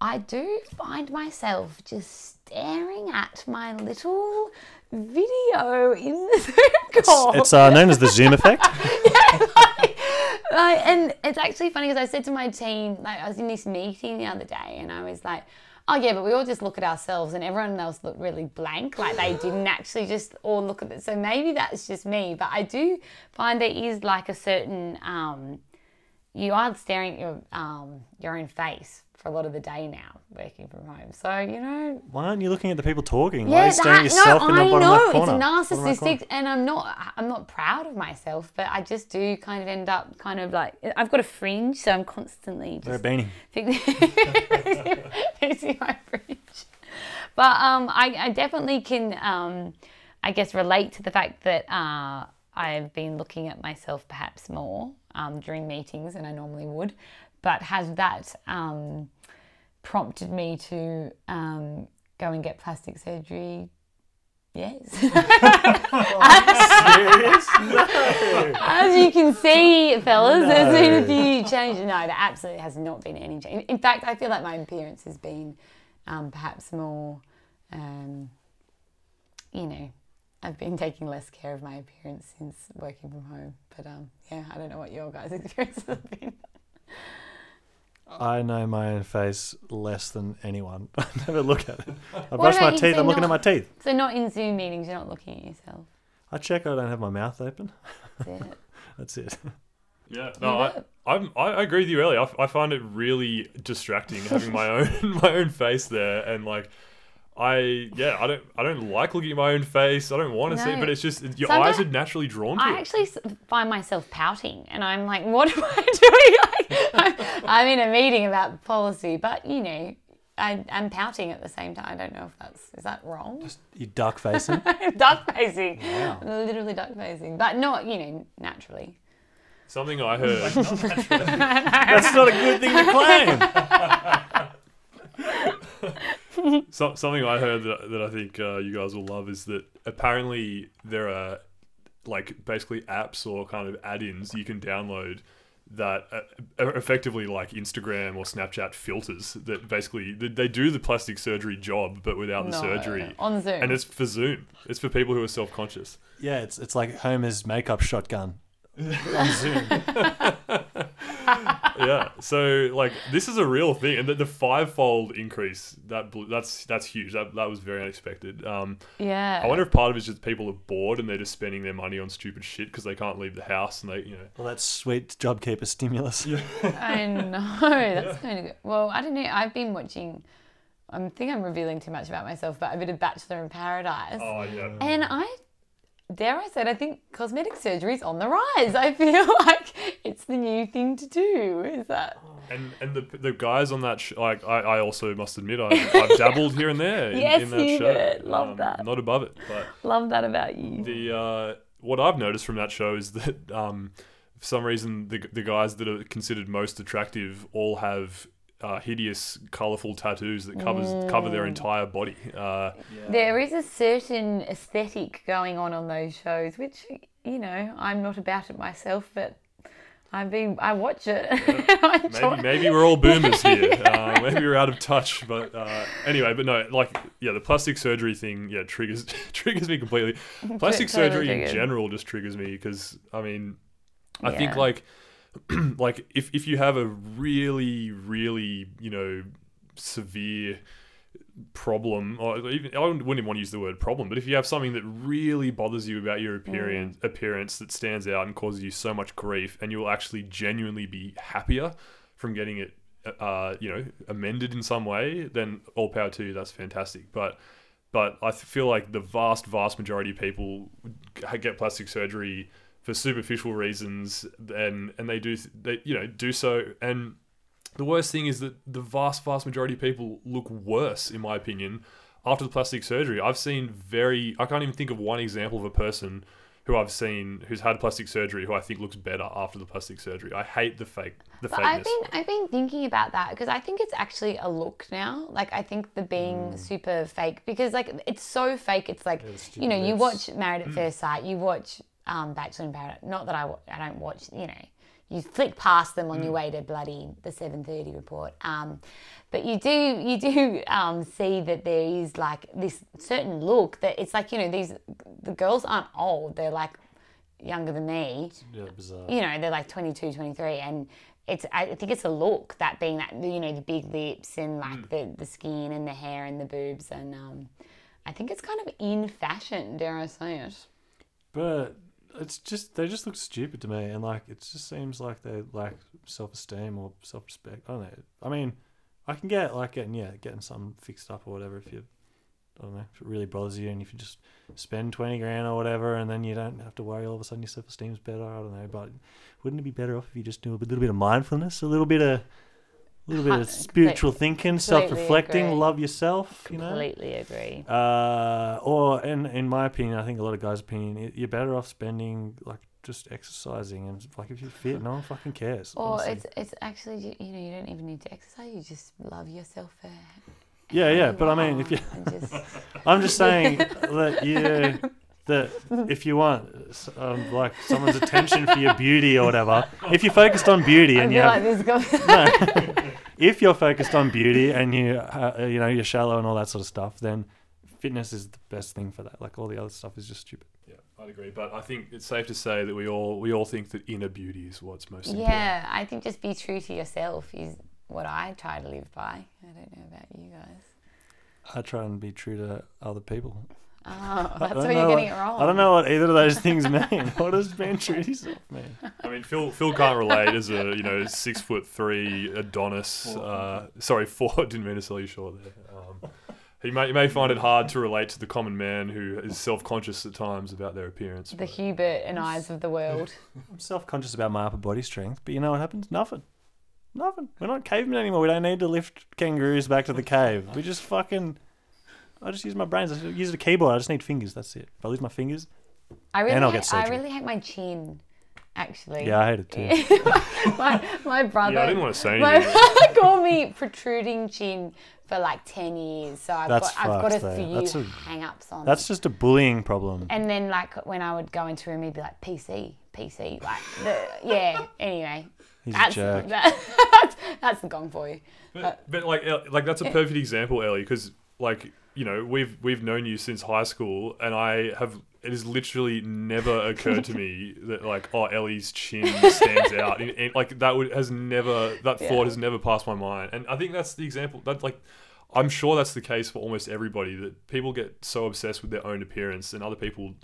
I do find myself just staring at my little video in the Zoom call. it's uh, known as the Zoom effect? Yeah. like, and it's actually funny because I said to my team, like, I was in this meeting the other day, and I was like, "Oh yeah, but we all just look at ourselves, and everyone else looked really blank, like they didn't actually just all look at it." So maybe that's just me, but I do find there is like a certain, um, you aren't staring at your um, your own face for a lot of the day now, working from home. So you know, Why aren't you looking at the people talking? Why are you staring that- yourself no, in the I know it's narcissistic, and I'm not. I'm not proud of myself, but I just do kind of end up kind of like I've got a fringe, so I'm constantly just beanie. fixing my fringe. But um, I, I definitely can, um, I guess, relate to the fact that uh, I've been looking at myself perhaps more um, during meetings than I normally would. But has that um, prompted me to um, go and get plastic surgery? Yes. As you can see, fellas, there's been a few changes. No, there absolutely has not been any change. In fact, I feel like my appearance has been um, perhaps more, um, you know, I've been taking less care of my appearance since working from home. But um, yeah, I don't know what your guys' experiences have been. I know my own face less than anyone. I never look at it. I brush my teeth. say I'm looking at not- my teeth. So not in Zoom meetings, you're not looking at yourself. I check I don't have my mouth open. That's it. That's it. Yeah, no, I, I'm, I I agree with you earlier. I find it really distracting having my own my own face there, and like, I yeah, I don't I don't like looking at my own face. I don't want to see, it, but it's just your eyes are naturally drawn to it. I it. actually find myself pouting, and I'm like, "What am I doing?" Like, I'm, I'm in a meeting about policy, but you know, I, I'm pouting at the same time. I don't know if that's is that wrong. Just you duck facing. duck facing, literally duck facing, but not you know naturally. Something I heard. That's not a good thing to claim. So, something I heard that, that I think uh, you guys will love is that apparently there are like basically apps or kind of add-ins you can download that uh, are effectively like Instagram or Snapchat filters that basically they they do the plastic surgery job but without the No, surgery. on Zoom. And it's for Zoom. It's for people who are self-conscious. Yeah, it's it's like Homer's makeup shotgun on Zoom. yeah. So like this is a real thing, and the, the five-fold increase that blew, that's that's huge. That that was very unexpected. Um, yeah. I wonder if part of it is just people are bored and they're just spending their money on stupid shit because they can't leave the house and they, you know. Well, that's sweet JobKeeper stimulus. Yeah. I know that's kind of good. Well, I don't know. I've been watching. I think I'm revealing too much about myself, but a bit of Bachelor in Paradise. Oh yeah. And I, dare I say, it, I think cosmetic surgery is on the rise. I feel like it's the new thing to do. Is that? And and the the guys on that sh- like I, I also must admit I I've dabbled here and there in, Yes, in that you show. did. Love Um, that. Not above it, but Love that about you. the uh, what I've noticed from that show is that um, for some reason the the guys that are considered most attractive all have uh, hideous, colourful tattoos that covers cover their entire body. Uh, There is a certain aesthetic going on on those shows, which you know I'm not about it myself, but I've been I watch it. I maybe maybe we're all boomers here. Uh, maybe we're out of touch, but uh, anyway, but no, like yeah, the plastic surgery thing, yeah, triggers triggers me completely. Plastic Totally surgery in general just triggers me because I mean, I think like like if if you have a really really you know severe problem or even I wouldn't even want to use the word problem but if you have something that really bothers you about your appearance appearance that stands out and causes you so much grief and you will actually genuinely be happier from getting it uh you know amended in some way then all power to you. That's fantastic. But but I feel like the vast vast majority of people get plastic surgery for superficial reasons and and they do they you know do so and the worst thing is that the vast, vast majority of people look worse, in my opinion, after the plastic surgery. I've seen very, I can't even think of one example of a person who I've seen who's had plastic surgery who I think looks better after the plastic surgery. I hate the fake, the But fakeness. I've been I've been thinking about that because I think it's actually a look now. Like I think the being mm. super fake because like it's so fake. It's like the you know you watch Married at mm. First Sight, you watch um, Bachelor in Paradise. Not that I I don't watch. You know you flick past them on your way to bloody the seven thirty report. Um, but you do you do um, see that there is like this certain look that it's like you know these the girls aren't old. They're like younger than me Yeah, bizarre. you know they're like 22 23 and it's i think it's a look that being that you know the big lips and like the, the skin and the hair and the boobs and um i think it's kind of in fashion dare i say it But it's just they just look stupid to me, and like it just seems like they lack self esteem or self respect. I don't know. I mean, I can get like getting yeah getting something fixed up or whatever if you. I don't know if it really bothers you, and if you just spend twenty grand or whatever, and then you don't have to worry. All of a sudden, your self esteem's better. I don't know, but wouldn't it be better off if you just do a little bit of mindfulness, a little bit of, a little bit of spiritual thinking, self reflecting, agree. love yourself. You know, completely agree uh, or in in my opinion, I think a lot of guys' opinion, you're better off spending like just exercising and like if you're fit, no one fucking cares. or honestly. it's it's actually you- you know you don't even need to exercise you just love yourself for yeah, yeah. But I mean, if you, just I'm just saying that you that if you want um, like someone's attention for your beauty or whatever, if you're focused on beauty and you have, like this guy no, if you're focused on beauty and you uh, you know you're shallow and all that sort of stuff, then fitness is the best thing for that. Like all the other stuff is just stupid. yeah, I'd agree. But I think it's safe to say that we all we all think that inner beauty is what's most important. yeah i think just be true to yourself is what i try to live by i don't know about you guys I try and be true to other people. Oh, I that's don't where you're know getting what- it wrong. I don't know what either of those things mean. what does being true to yourself mean? I mean, Phil Phil can't relate as a you know six foot three Adonis. Uh, sorry, four. Didn't mean to sell you short there. Um, he may, he may find it hard to relate to the common man who is self conscious at times about their appearance. The but- Hubert and eyes of the world. I'm self conscious about my upper body strength, but you know what happens? Nothing. Nothing. We're not cavemen anymore. We don't need to lift kangaroos back to the cave. We just fucking. I just use my brains. I use a keyboard. I just need fingers. That's it. If I lose my fingers, I really, And I'll hate, get I really hate my chin. Actually, yeah, I hate it too. my, my brother. yeah, I didn't want to say my anything. brother called me protruding chin for like ten years. So I've That's got I've got a fucked, though. few That's a- hang-ups on. That's just a bullying problem. and then like when I would go into a room, he'd be like PC, PC, like the, yeah. Anyway, He's a that's jerk. that, that's that's the gong for you. But, but like El- like that's a perfect example, Ellie, because like you know we've we've known you since high school, and I have it has literally never occurred to me that like oh Ellie's chin stands out, and, and, like that would has never that Yeah. thought has never passed my mind, and I think that's the example that like. I'm sure that's the case for almost everybody that people get so obsessed with their own appearance and other people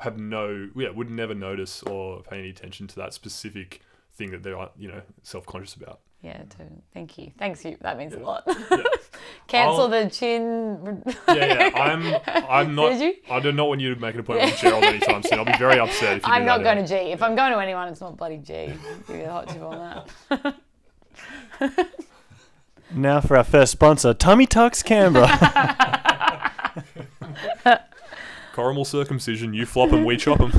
have no yeah would never notice or pay any attention to that specific thing that they're you know self-conscious about Yeah, totally. thank you. Thanks you. That means a lot. Yeah. Cancel I'll- the chin. yeah, yeah. I'm, I'm not. Did you? I do not want you to make an appointment with Gerald anytime soon. I'll be very upset if you I'm do not that, going to G. If I'm going to anyone, it's not bloody G. Give you a hot tip on that. Now for our first sponsor, Tummy Tucks Canberra. Coronal circumcision. You flop 'em, we chop 'em.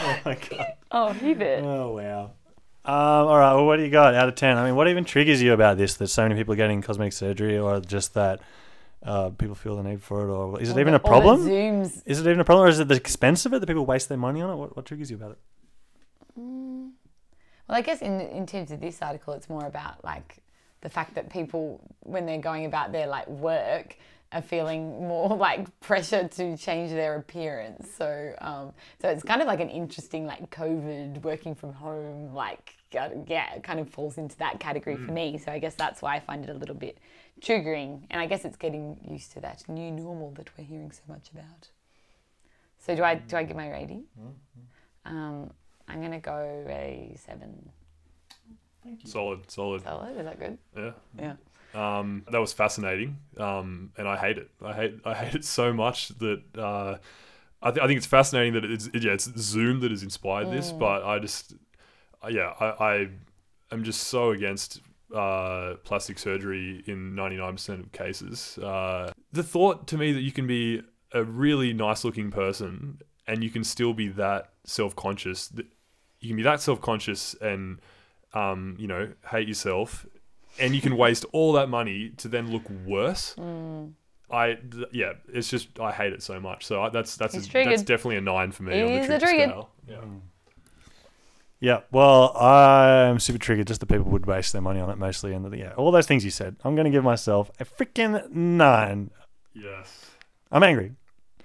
oh my god. Oh, Hubert. Oh wow. Um, all right. Well, what do you got out of ten? I mean, what even triggers you about this? That so many people are getting cosmetic surgery, or just that uh, people feel the need for it, or is it Or even the- a problem? Zooms. Is it even a problem, or is it the expense of it that people waste their money on it? What, what triggers you about it? Well, I guess in in terms of this article, it's more about like the fact that people, when they're going about their like work, are feeling more like pressure to change their appearance. So, um, so it's kind of like an interesting like COVID working from home, like uh, yeah, it kind of falls into that category for me. So I guess that's why I find it a little bit triggering, and I guess it's getting used to that new normal that we're hearing so much about. So do I do I give my rating? Um, I'm gonna go a seven. Solid, solid. Solid. Is that good? Yeah. Yeah. Um, that was fascinating, um, and I hate it. I hate I hate it so much that uh, I, th- I think it's fascinating that it's yeah it's Zoom that has inspired this, but I just uh, yeah I, I am just so against uh, plastic surgery in ninety nine percent of cases. Uh, the thought to me that you can be a really nice looking person and you can still be that self conscious that you can be that self conscious and um, you know hate yourself and you can waste all that money to then look worse. I th- yeah, it's just I hate it so much. So I, that's that's a, that's definitely a nine for me on the He's trigger scale. Yeah. Mm. Yeah, well, I'm super triggered just that people would waste their money on it mostly. And yeah, all those things you said. I'm going to give myself a freaking nine. Yes. I'm angry.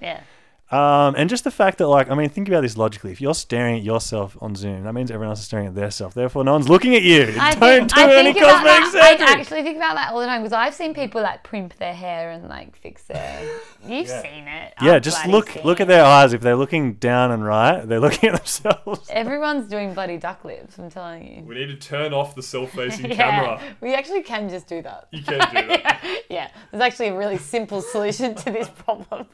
Yeah. Um, and just the fact that, like, I mean, think about this logically. If you're staring at yourself on Zoom, that means everyone else is staring at their self. Therefore, no one's looking at you. I Don't think, do I any think about cosmetic that, surgery. I actually think about that all the time because I've seen people like primp their hair and like fix their. You've Yeah. seen it. yeah, I've just bloody look seen look it. at their eyes. If they're looking down and right, they're looking at themselves. Everyone's doing bloody duck lips. I'm telling you. We need to turn off the self-facing Yeah, camera. we actually can just do that. You can do that. yeah, yeah. There's actually a really simple solution to this problem.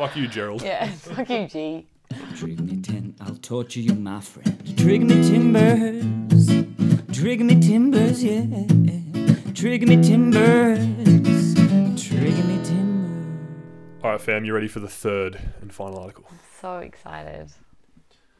Fuck you, Gerald. Yeah, fuck you, G. Trigger me ten, I'll torture you, my friend. Trigger me timbers, trigger me timbers, yeah. Trigger me timbers, trigger me timbers. All right, fam, you ready for the third and final article? So excited.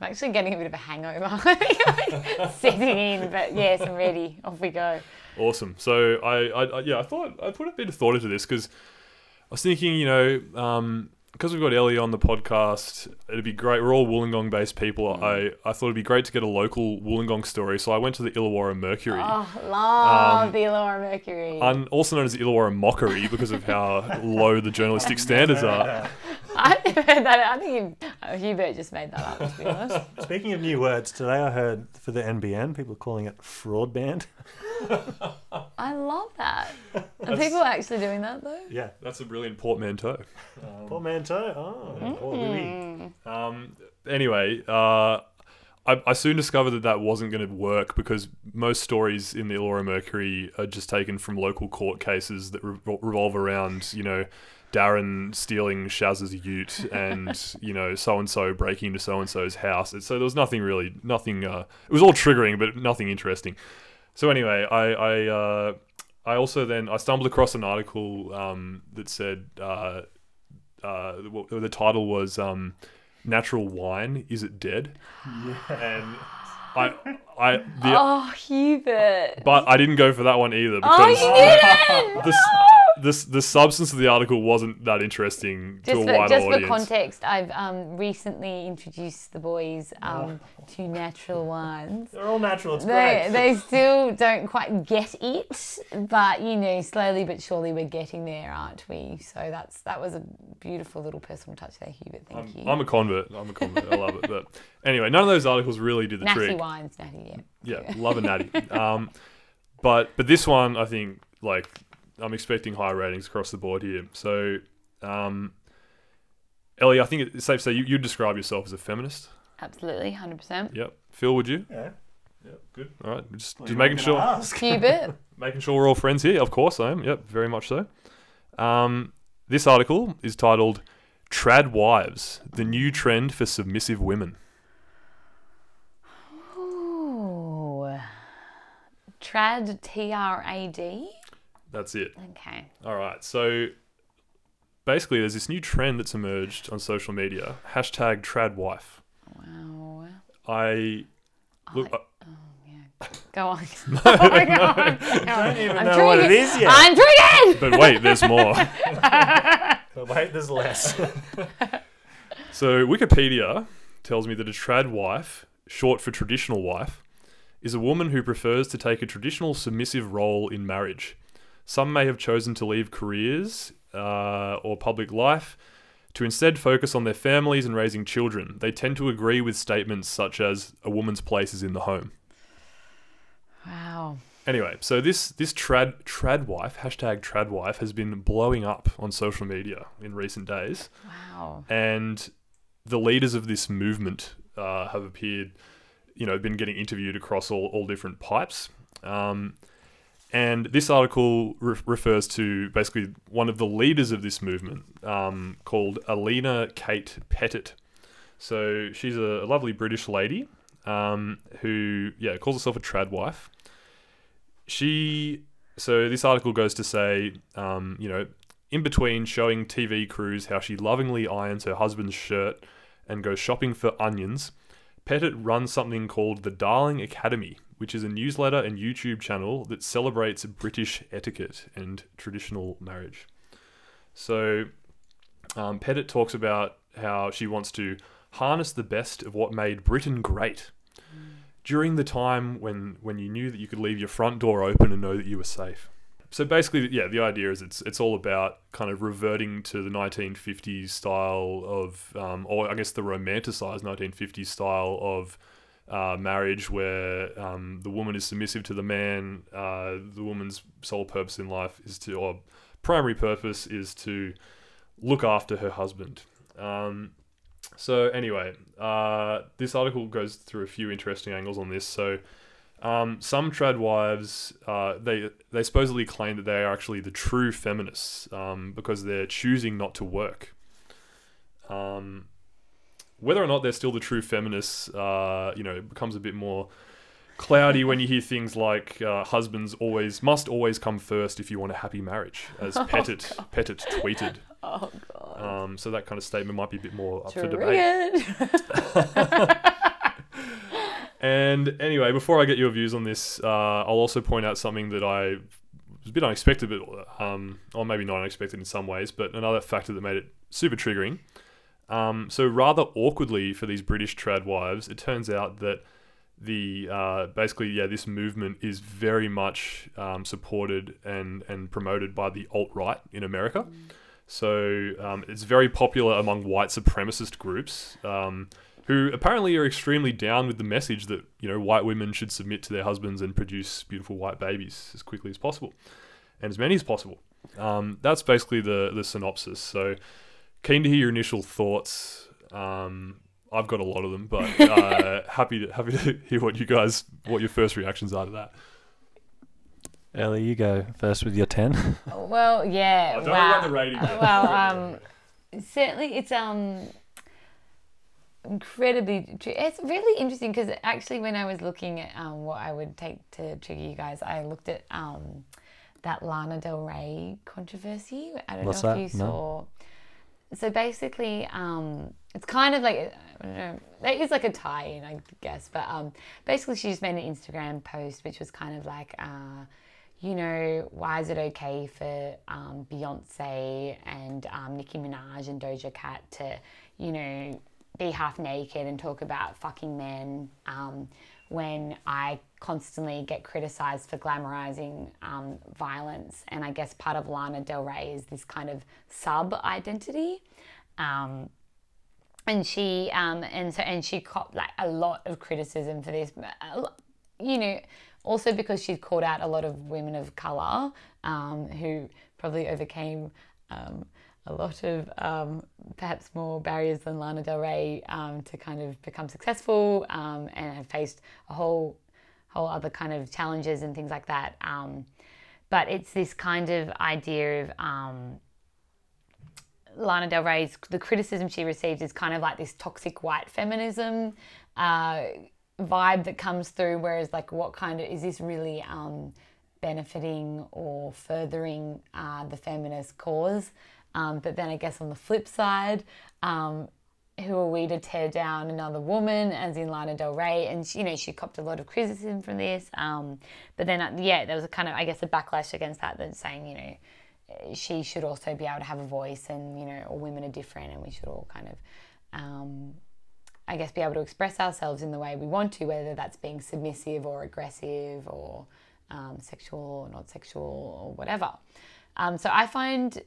I'm actually getting a bit of a hangover. Setting in, but yes, I'm ready. Off we go. Awesome. So I, I, I yeah, I thought I put a bit of thought into this because I was thinking, you know, um, because we've got Ellie on the podcast, it'd be great. We're all Wollongong based people. I, I thought it'd be great to get a local Wollongong story. So I went to the Illawarra Mercury, Oh, love Um, the Illawarra Mercury. un, also known as the Illawarra Mockery because of how low the journalistic standards are. I heard that. I think you, uh, Hubert just made that up, to be honest. Speaking of new words, today I heard for the NBN, people calling it fraud band. I love that. Are people actually doing that though? Yeah. That's a brilliant portmanteau. Portmanteau. Oh, poor Louis. Um, anyway, uh, I, I soon discovered that that wasn't going to work because most stories in the Illawarra Mercury are just taken from local court cases that re- revolve around, you know, Darren stealing Shaz's ute and, you know, so and so breaking into so and so's house. So there was nothing really, nothing, uh, it was all triggering, but nothing interesting. So anyway, I, I, uh, I also then I stumbled across an article um, that said uh, uh, the, the title was um, "Natural Wine Is It Dead?" Yeah. and I, I, the, Oh, Hubert. but I didn't go for that one either because Oh, because you didn't. the, s- this the substance of the article wasn't that interesting to Just a for, wider just for context, I've um, recently introduced the boys um, to natural wines. They're all natural. It's They, great. they still don't quite get it, but you know, slowly but surely we're getting there, aren't we? So that's that was a beautiful little personal touch there, Hubert. Thank I'm, you. I'm a convert. I'm a convert. I love it. But anyway, none of those articles really did the Natty trick. wines, natty, yeah. Yeah, love a natty. Um, but but this one, I think, like I'm expecting high ratings across the board here. So, um, Ellie, I think it's safe to say you you describe yourself as a feminist. Absolutely, hundred percent. Yep. Phil, would you? Yeah. Yeah. Good. All right. Just, just making sure gonna ask. Hubert, making sure we're all friends here. Of course I am. Yep. Very much so. Um, this article is titled "Trad Wives: The New Trend for Submissive Women." Ooh. Trad T R A D. That's it. Okay. All right. So basically, there's this new trend that's emerged on social media. Hashtag tradwife. Wow. I look. I- I, oh yeah. Go on. oh my God. don't even I'm know what it triggered. is yet. I'm triggered. But wait, there's more. But wait, there's less. So Wikipedia tells me that a trad wife, short for traditional wife, is a woman who prefers to take a traditional submissive role in marriage. Some may have chosen to leave careers uh, or public life to instead focus on their families and raising children. They tend to agree with statements such as "a woman's place is in the home." Wow. Anyway, so this this trad trad wife hashtag trad wife has been blowing up on social media in recent days Wow. and the leaders of this movement uh, have appeared, you know, been getting interviewed across all, all different pipes. Um, and this article re- refers to basically one of the leaders of this movement um, called Alena Kate Pettit. So she's a, lovely British lady um, who, yeah, calls herself a trad wife. She, so this article goes to say, um, you know, in between showing TV crews how she lovingly irons her husband's shirt and goes shopping for onions, Pettit runs something called the Darling Academy, which is a newsletter and YouTube channel that celebrates British etiquette and traditional marriage. So, um, Pettit talks about how she wants to harness the best of what made Britain great. During the time when, when you knew that you could leave your front door open and know that you were safe so basically, yeah, the idea is it's it's all about kind of reverting to the 1950s style of, um, or I guess the romanticized 1950s style of uh, marriage, where um, the woman is submissive to the man. Uh, the woman's sole purpose in life is to, or primary purpose is to look after her husband. Um, so anyway, uh, this article goes through a few interesting angles on this. So. Um, some trad wives, uh, they they supposedly claim that they are actually the true feminists um, because they're choosing not to work. Um, whether or not they're still the true feminists, uh, you know, it becomes a bit more cloudy when you hear things like uh, husbands always must always come first if you want a happy marriage, as Pettit Pettit tweeted. Oh God. Um, so that kind of statement might be a bit more up for debate. And anyway, before I get your views on this, uh, I'll also point out something that I was a bit unexpected, but um, or maybe not unexpected in some ways, but another factor that made it super triggering. Um, so rather awkwardly for these British trad wives, it turns out that the uh, basically yeah this movement is very much um, supported and and promoted by the alt right in America. So um, it's very popular among white supremacist groups um, who apparently are extremely down with the message that you know white women should submit to their husbands and produce beautiful white babies as quickly as possible and as many as possible. Um, that's basically the the synopsis. So keen to hear your initial thoughts. Um, I've got a lot of them, but uh, happy to happy to hear what you guys what your first reactions are to that. Ellie, you go first with your 10. well, yeah. Oh, don't worry wow. about the rating well, um, certainly it's um incredibly. Tr- it's really interesting because actually, when I was looking at um what I would take to trigger you guys, I looked at um that Lana Del Rey controversy. I don't What's know that? if you No. So basically, um, it's kind of like I don't know. There is like a tie-in, I guess, but um, basically, she just made an Instagram post which was kind of like, uh, you know, why is it okay for um, Beyonce and um, Nicki Minaj and Doja Cat to, you know, be half naked and talk about fucking men um, when I constantly get criticized for glamorizing um, violence. And I guess part of Lana Del Rey is this kind of sub identity. Um, and she um, and so and she copped like a lot of criticism for this. You know, also because she's called out a lot of women of color um, who probably overcame um, a lot of um, perhaps more barriers than Lana Del Rey um, to kind of become successful um, and have faced a whole whole other kind of challenges and things like that. Um, but it's this kind of idea of um, Lana Del Rey's the criticism she received is kind of like this toxic white feminism uh, vibe that comes through. Whereas, like, what kind of is this really um, benefiting or furthering uh, the feminist cause? Um, but then, I guess on the flip side, um, who are we to tear down another woman, as in Lana Del Rey? And she, you know, she copped a lot of criticism from this. Um, but then, uh, yeah, there was a kind of, I guess, a backlash against that, that saying, you know, she should also be able to have a voice, and you know, all women are different, and we should all kind of, um, I guess, be able to express ourselves in the way we want to, whether that's being submissive or aggressive or um, sexual or not sexual or whatever. Um, so I find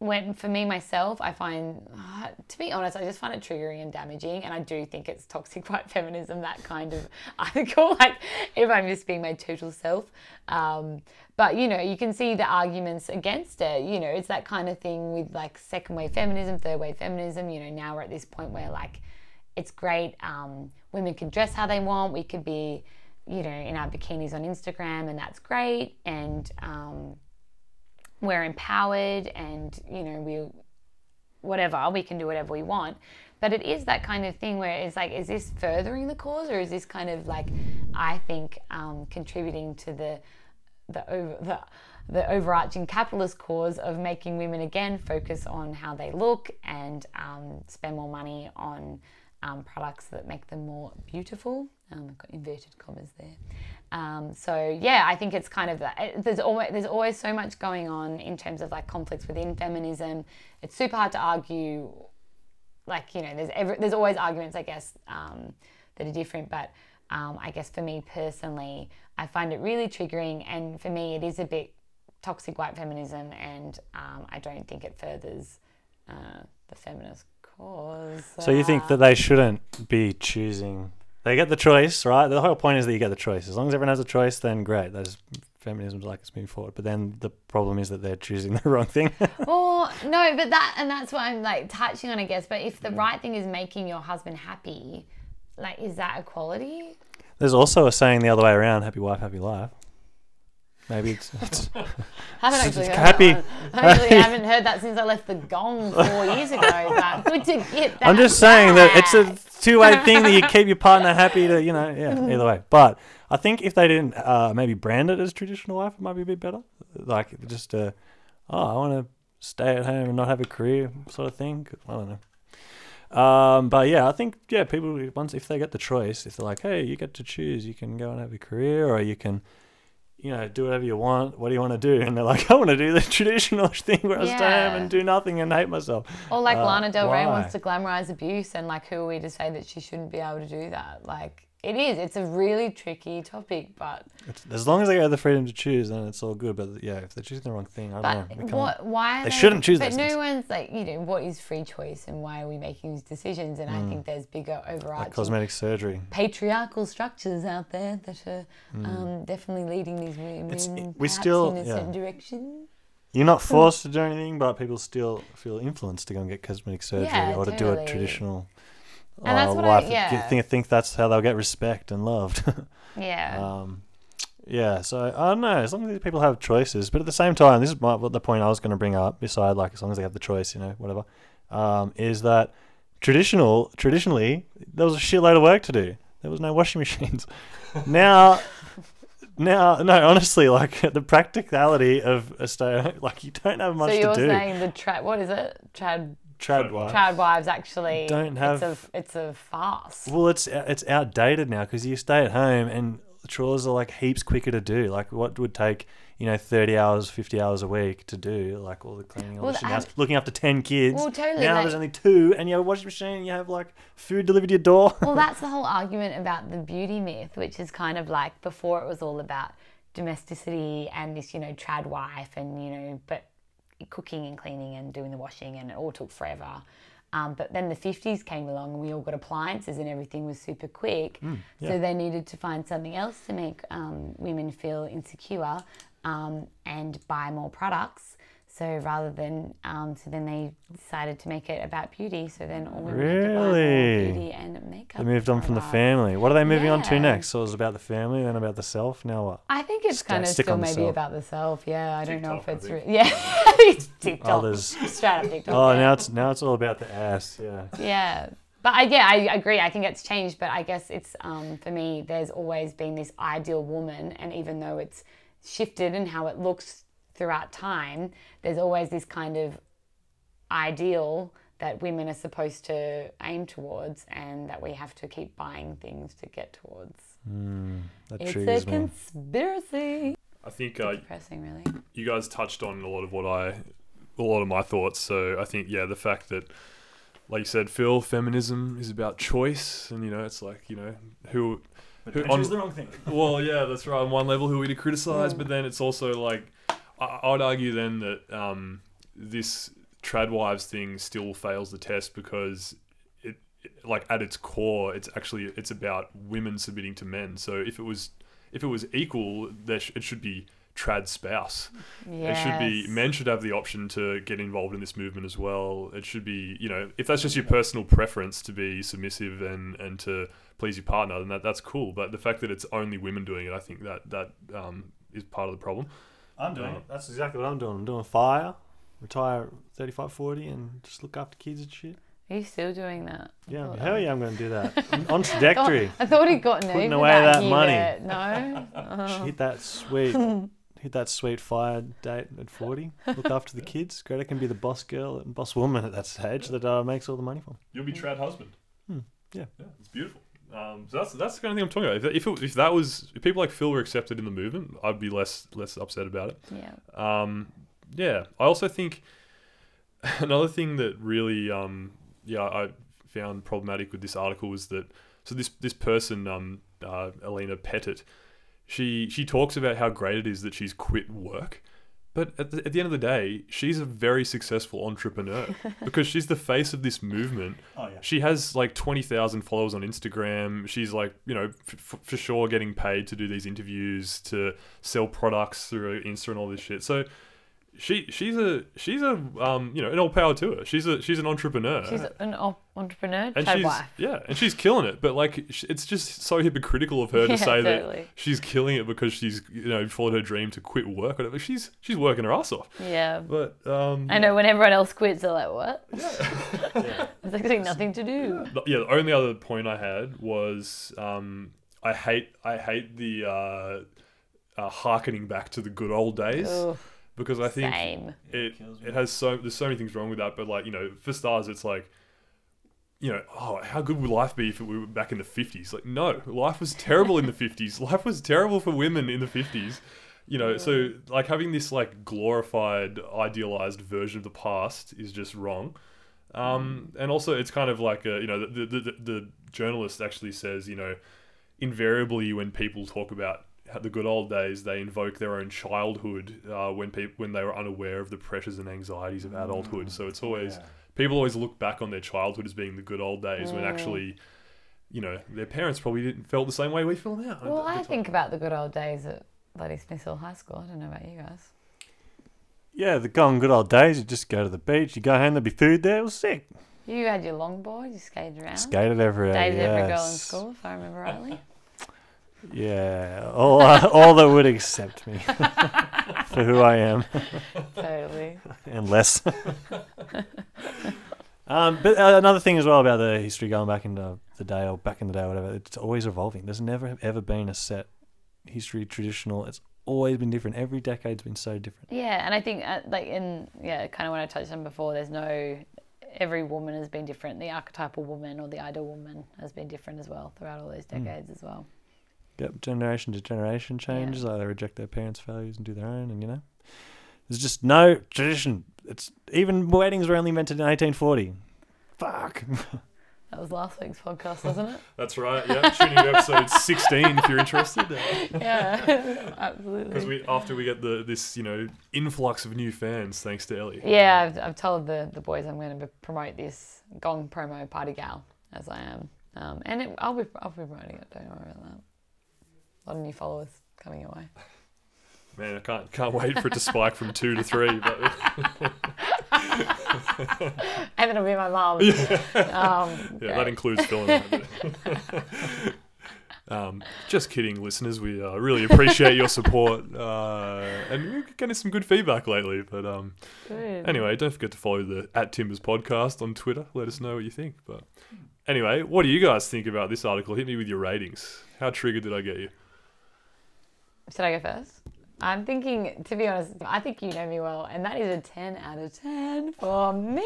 when for me myself, I find, uh, to be honest, I just find it triggering and damaging, and I do think it's toxic white feminism that kind of article. Like if I'm just being my total self, um, but you know, you can see the arguments against it. You know, it's that kind of thing with like second wave feminism, third wave feminism. You know, now we're at this point where like it's great. Um, women can dress how they want. We could be, you know, in our bikinis on Instagram, and that's great. And um, we're empowered and you know we whatever we can do whatever we want but it is that kind of thing where it's like is this furthering the cause or is this kind of like i think um, contributing to the the over the the overarching capitalist cause of making women again focus on how they look and um, spend more money on um, products that make them more beautiful. Um, I've got inverted commas there. Um, so yeah, I think it's kind of. There's always there's always so much going on in terms of like conflicts within feminism. It's super hard to argue. Like you know, there's every, there's always arguments, I guess, um, that are different. But um, I guess for me personally, I find it really triggering, and for me, it is a bit toxic white feminism, and um, I don't think it furthers uh, the feminist cause. So you think that they shouldn't be choosing? They get the choice, right? The whole point is that you get the choice. As long as everyone has a choice, then great. That's feminism's like it's moving forward. But then the problem is that they're choosing the wrong thing. well, no, but that and that's what I'm like touching on, I guess. But if the right thing is making your husband happy, like, is that equality? There's also a saying the other way around: "Happy wife, happy life." Maybe it's, it's haven't actually heard happy. I actually haven't heard that since I left the gong four years ago. But good to get that. I'm just saying that it's a two-way thing that you keep your partner happy to, you know, yeah, either way. But I think if they didn't uh, maybe brand it as traditional wife, it might be a bit better. Like just uh, oh, I want to stay at home and not have a career sort of thing. I don't know. Um, but yeah, I think yeah, people once if they get the choice, if they're like, hey, you get to choose, you can go and have a career, or you can you know, do whatever you want. What do you want to do? And they're like, I want to do the traditional thing where I stay home and do nothing and hate myself. Or like Uh, Lana Del Rey why? wants to glamorize abuse, and like, who are we to say that she shouldn't be able to do that? Like, it is. It's a really tricky topic, but It's, as long as they have the freedom to choose, then it's all good. But yeah, if they're choosing the wrong thing, I don't know. but can't- what? Why? Are they shouldn't choose But those no things. one's like, you know, what is free choice, and why are we making these decisions? And I think there's bigger Mm. like overarching cosmetic surgery. patriarchal structures out there that are um, definitely leading these women Mm. It's- we perhaps still- in a yeah. certain direction. You're not forced to do anything, but people still feel influenced to go and get cosmetic surgery Yeah, or to do a totally. traditional And that's uh, what I- life. yeah. think, think that's how they'll get respect and loved. Yeah. Um, yeah, so I don't know. As long as people have choices, but at the same time, this is my, what the point I was going to bring up. Beside, like, as long as they have the choice, you know, whatever, um, is that traditional, traditionally, there was a shitload of work to do. There was no washing machines. now, now, no, honestly, like the practicality of a stay, like you don't have much so you're to do. saying the trad? What is it? Trad Trad wife. trad wives actually Don't have- It's a it's a farce. Well, it's it's outdated now because you stay at home and chores are like heaps quicker to do. Like what would take you know thirty hours, fifty hours a week to do, like all the cleaning, all Well, the shit. Now looking after ten kids. Well, totally, Now like- there's only two, and you have a washing machine. and You have like food delivered to your door. well, that's the whole argument about the beauty myth, which is kind of like before it was all about domesticity and this, you know, trad wife and, you know, but cooking and cleaning and doing the washing and it all took forever. Um, but then the 50s came along and we all got appliances and everything was super quick. So they needed to find something else to make um, women feel insecure um, and buy more products. So rather than, um, so then they decided to make it about beauty. So then all women had to Really? beauty and makeup. They moved on from the family. What are they moving on to next? So it was about the family, then about the self. Now what? I think it's Sta- kind of stick still maybe self. about the self. Yeah, I don't know if it's think. re- yeah, it's TikTok. Others. Straight up TikTok. Oh, yeah. now it's now it's all about the ass. Yeah. Yeah. But I, yeah, I agree. I think it's changed, but I guess it's um, for me. There's always been this ideal woman, and even though it's shifted and how it looks throughout time, there's always this kind of ideal that women are supposed to aim towards, and that we have to keep buying things to get towards. Mm, that It's a triggers me. conspiracy. I think uh, Depressing, really. you guys touched on a lot of what I, a lot of my thoughts. So I think yeah, the fact that, like you said, Phil, feminism is about choice, and you know, it's like you know who. who on, the wrong thing. well, yeah, that's right. On one level, who are we to criticize? Mm. But then it's also like, I, I'd argue then that um, this trad wives thing still fails the test because it, it, like at its core, it's actually it's about women submitting to men. So if it was if it was equal, there sh- it should be trad spouse. It should be men should have the option to get involved in this movement as well. It should be you know if that's just your personal preference to be submissive and and to please your partner, then that that's cool. But the fact that it's only women doing it, I think that that um, is part of the problem. I'm doing it. That's exactly what I'm doing. I'm doing fire, retire 35, 40, and just look after kids and shit. Are you still doing that? I Yeah, thought hell that- yeah, I'm going to do that. I'm on trajectory. I thought he'd gotten Putting over away that, that here, money. but No. Oh. Hit that sweet, hit that sweet fire date at 40. Look after the kids. Greta can be the boss girl and boss woman at that stage that uh, makes all the money for. 'em. You'll be trad husband. Hmm, yeah. yeah, it's beautiful. Um, so that's that's the kind of thing I'm talking about. If if, it, if that was if people like Phil were accepted in the movement, I'd be less less upset about it. Yeah. Um, yeah, I also think another thing that really, um, yeah, I found problematic with this article was that so this this person, um, uh, Elena Pettit, she she talks about how great it is that she's quit work. But at the, at the end of the day, she's a very successful entrepreneur because she's the face of this movement. Oh, yeah. She has like 20,000 followers on Instagram. She's like, you know, f- f- for sure getting paid to do these interviews, to sell products through Insta and all this shit. So she she's a she's a um you know, an all power to her. She's a she's an entrepreneur. She's an entrepreneur, and she's wife. yeah, and she's killing it. But like, it's just so hypocritical of her to Yeah, say that she's killing it because she's you know followed her dream to quit work. Whatever. She's she's working her ass off. Yeah. But um, I know when everyone else quits, they're like, what? There's actually nothing to do. Yeah, the only other point I had was um, I hate I hate the uh, uh, harkening back to the good old days because I think same. it kills it has so there's so many things wrong with that. But like you know, for stars, it's like you know, oh, how good would life be if we were back in the fifties? Like, no, life was terrible in the fifties. Life was terrible for women in the fifties. You know, so like having this like glorified, idealized version of the past is just wrong. Um, and also, it's kind of like a, you know, the, the the the journalist actually says, you know, invariably when people talk about how the good old days, they invoke their own childhood uh, when people when they were unaware of the pressures and anxieties of adulthood. So it's always people always look back on their childhood as being the good old days when Mm. actually, you know, their parents probably didn't felt the same way we feel now. Well, I think about the good old days at Bloody Smith Hill High School. I don't know about you guys. Yeah, the gone good old days. You just go to the beach, you go home, there'd be food there. It was sick. You had your longboard, you skated around. Skated everywhere. Dated every girl in school, if I remember rightly. Yeah, all, uh, all that would accept me for who I am totally. and less. um, but uh, another thing as well about the history going back into the day or back in the day or whatever, it's always evolving. There's never ever been a set history traditional. It's always been different. Every decade's been so different. Yeah, and I think uh, like in yeah, kind of what I touched on before. There's no every woman has been different. The archetypal woman or the ideal woman has been different as well throughout all those Mm. decades as well. Yep, generation to generation changes. Like they reject their parents' values and do their own, and you know, there's just no tradition. It's even weddings were only invented in 1840. Fuck. That was last week's podcast, wasn't it? That's right. Yeah, tune in to episode sixteen if you're interested. yeah, absolutely. Because we after we get the this you know influx of new fans thanks to Ellie. Yeah, I've, I've told the, the boys I'm going to promote this Gong promo party gal as I am, um, and it, I'll be I'll be promoting it. Don't worry about that. Lot of new followers coming your way. Man, I can't can't wait for it to spike from two to three. But And it'll be my mum. Um, yeah, that includes Phil and I. but- Um, just kidding, listeners. We uh, really appreciate your support, uh, and we're getting some good feedback lately. But um, anyway, don't forget to follow the at Timbers podcast on Twitter. Let us know what you think. But anyway, what do you guys think about this article? Hit me with your ratings. How triggered did I get you? Should I go first? I'm thinking, to be honest, I think you know me well, and that is a 10 out of 10 for me.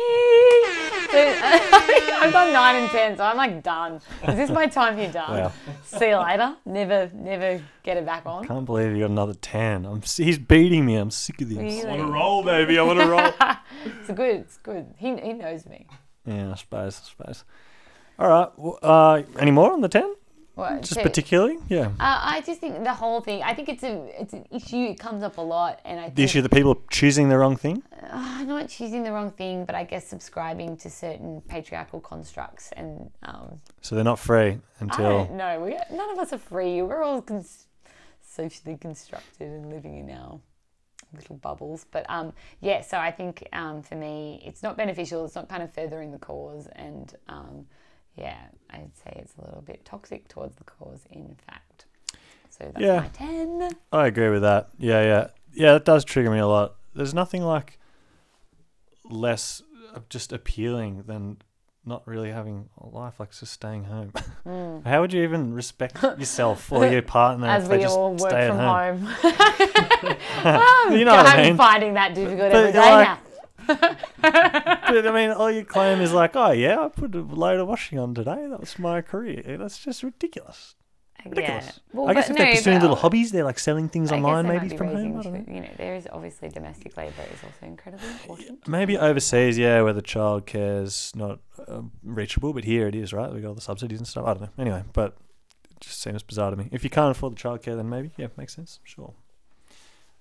So, I've got 9 and 10, so I'm like done. Is this my time here done? Wow. See you later. Never, never get it back on. Can't believe you got another 10. I'm, he's beating me. I'm sick of this. Really? I want to roll, baby. I want to roll. It's good. It's good. He, he knows me. Yeah, I suppose. I suppose. All right. w- Uh, any more on the 10? What, Just particularly? Yeah. Uh, I just think the whole thing. I think it's a it's an issue. It comes up a lot, and I think The issue that people are choosing the wrong thing? uh, not choosing the wrong thing, but I guess subscribing to certain patriarchal constructs, and um, So they're not free until. don't. We none of us are free. We're all cons- socially constructed and living in our little bubbles. But um, yeah, so I think um, for me, it's not beneficial. It's not kind of furthering the cause, and um, yeah, I'd say it's a little bit toxic towards the cause. In fact, so that's Yeah. my ten. I agree with that. Yeah, yeah. Yeah, it does trigger me a lot. There's nothing like less just appealing than not really having a life, like just staying home. Mm. How would you even respect yourself or your partner As if they we just all work stay from at home? home. You know what I I'm mean? finding that difficult But every day like- now. But I mean, all you claim is like, oh yeah, I put a load of washing on today. That was my career. That's just ridiculous. Ridiculous. Yeah. Well, I guess if they're pursuing little hobbies, they're like selling things I online, maybe from home. raising I don't know. children. You know, there is obviously domestic labour is also incredibly important. Maybe overseas, yeah, where the child care's not um, reachable, but here it is, right? We got all the subsidies and stuff. I don't know. Anyway, but it just seems bizarre to me. If you can't afford the childcare, then maybe, yeah, makes sense. Sure.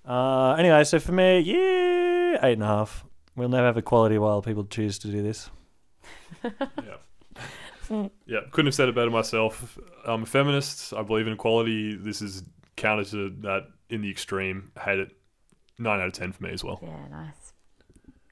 Uh, anyway, so for me, yeah, eight and a half. We'll never have equality while people choose to do this. yeah. yeah, couldn't have said it better myself. I'm a feminist. I believe in equality. This is counter to that in the extreme. Hate it. Nine out of ten for me as well. Yeah, nice.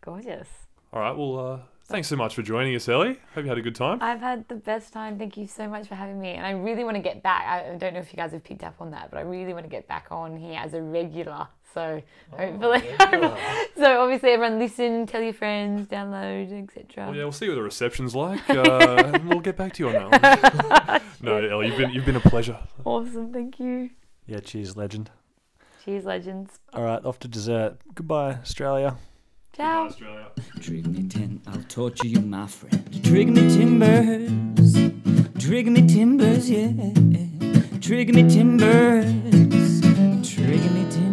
Gorgeous. All right. Well, uh, thanks so much for joining us, Ellie. Hope you had a good time. I've had the best time. Thank you so much for having me. And I really want to get back. I don't know if you guys have picked up on that, but I really want to get back on here as a regular. So hopefully, so obviously everyone listen, tell your friends, download, etc. Well, yeah, we'll see what the reception's like, uh, and we'll get back to you on that no, Ellie, you've been you've been a pleasure. Awesome. Thank you. Yeah, cheers, legend. Cheers, legends. All right, off to dessert. Goodbye, Australia. Ciao. Australia. Trigger me ten, I'll torture you, my friend. Trigger me timbers, trigger me timbers, yeah. Trigger me timbers, trigger me timbers.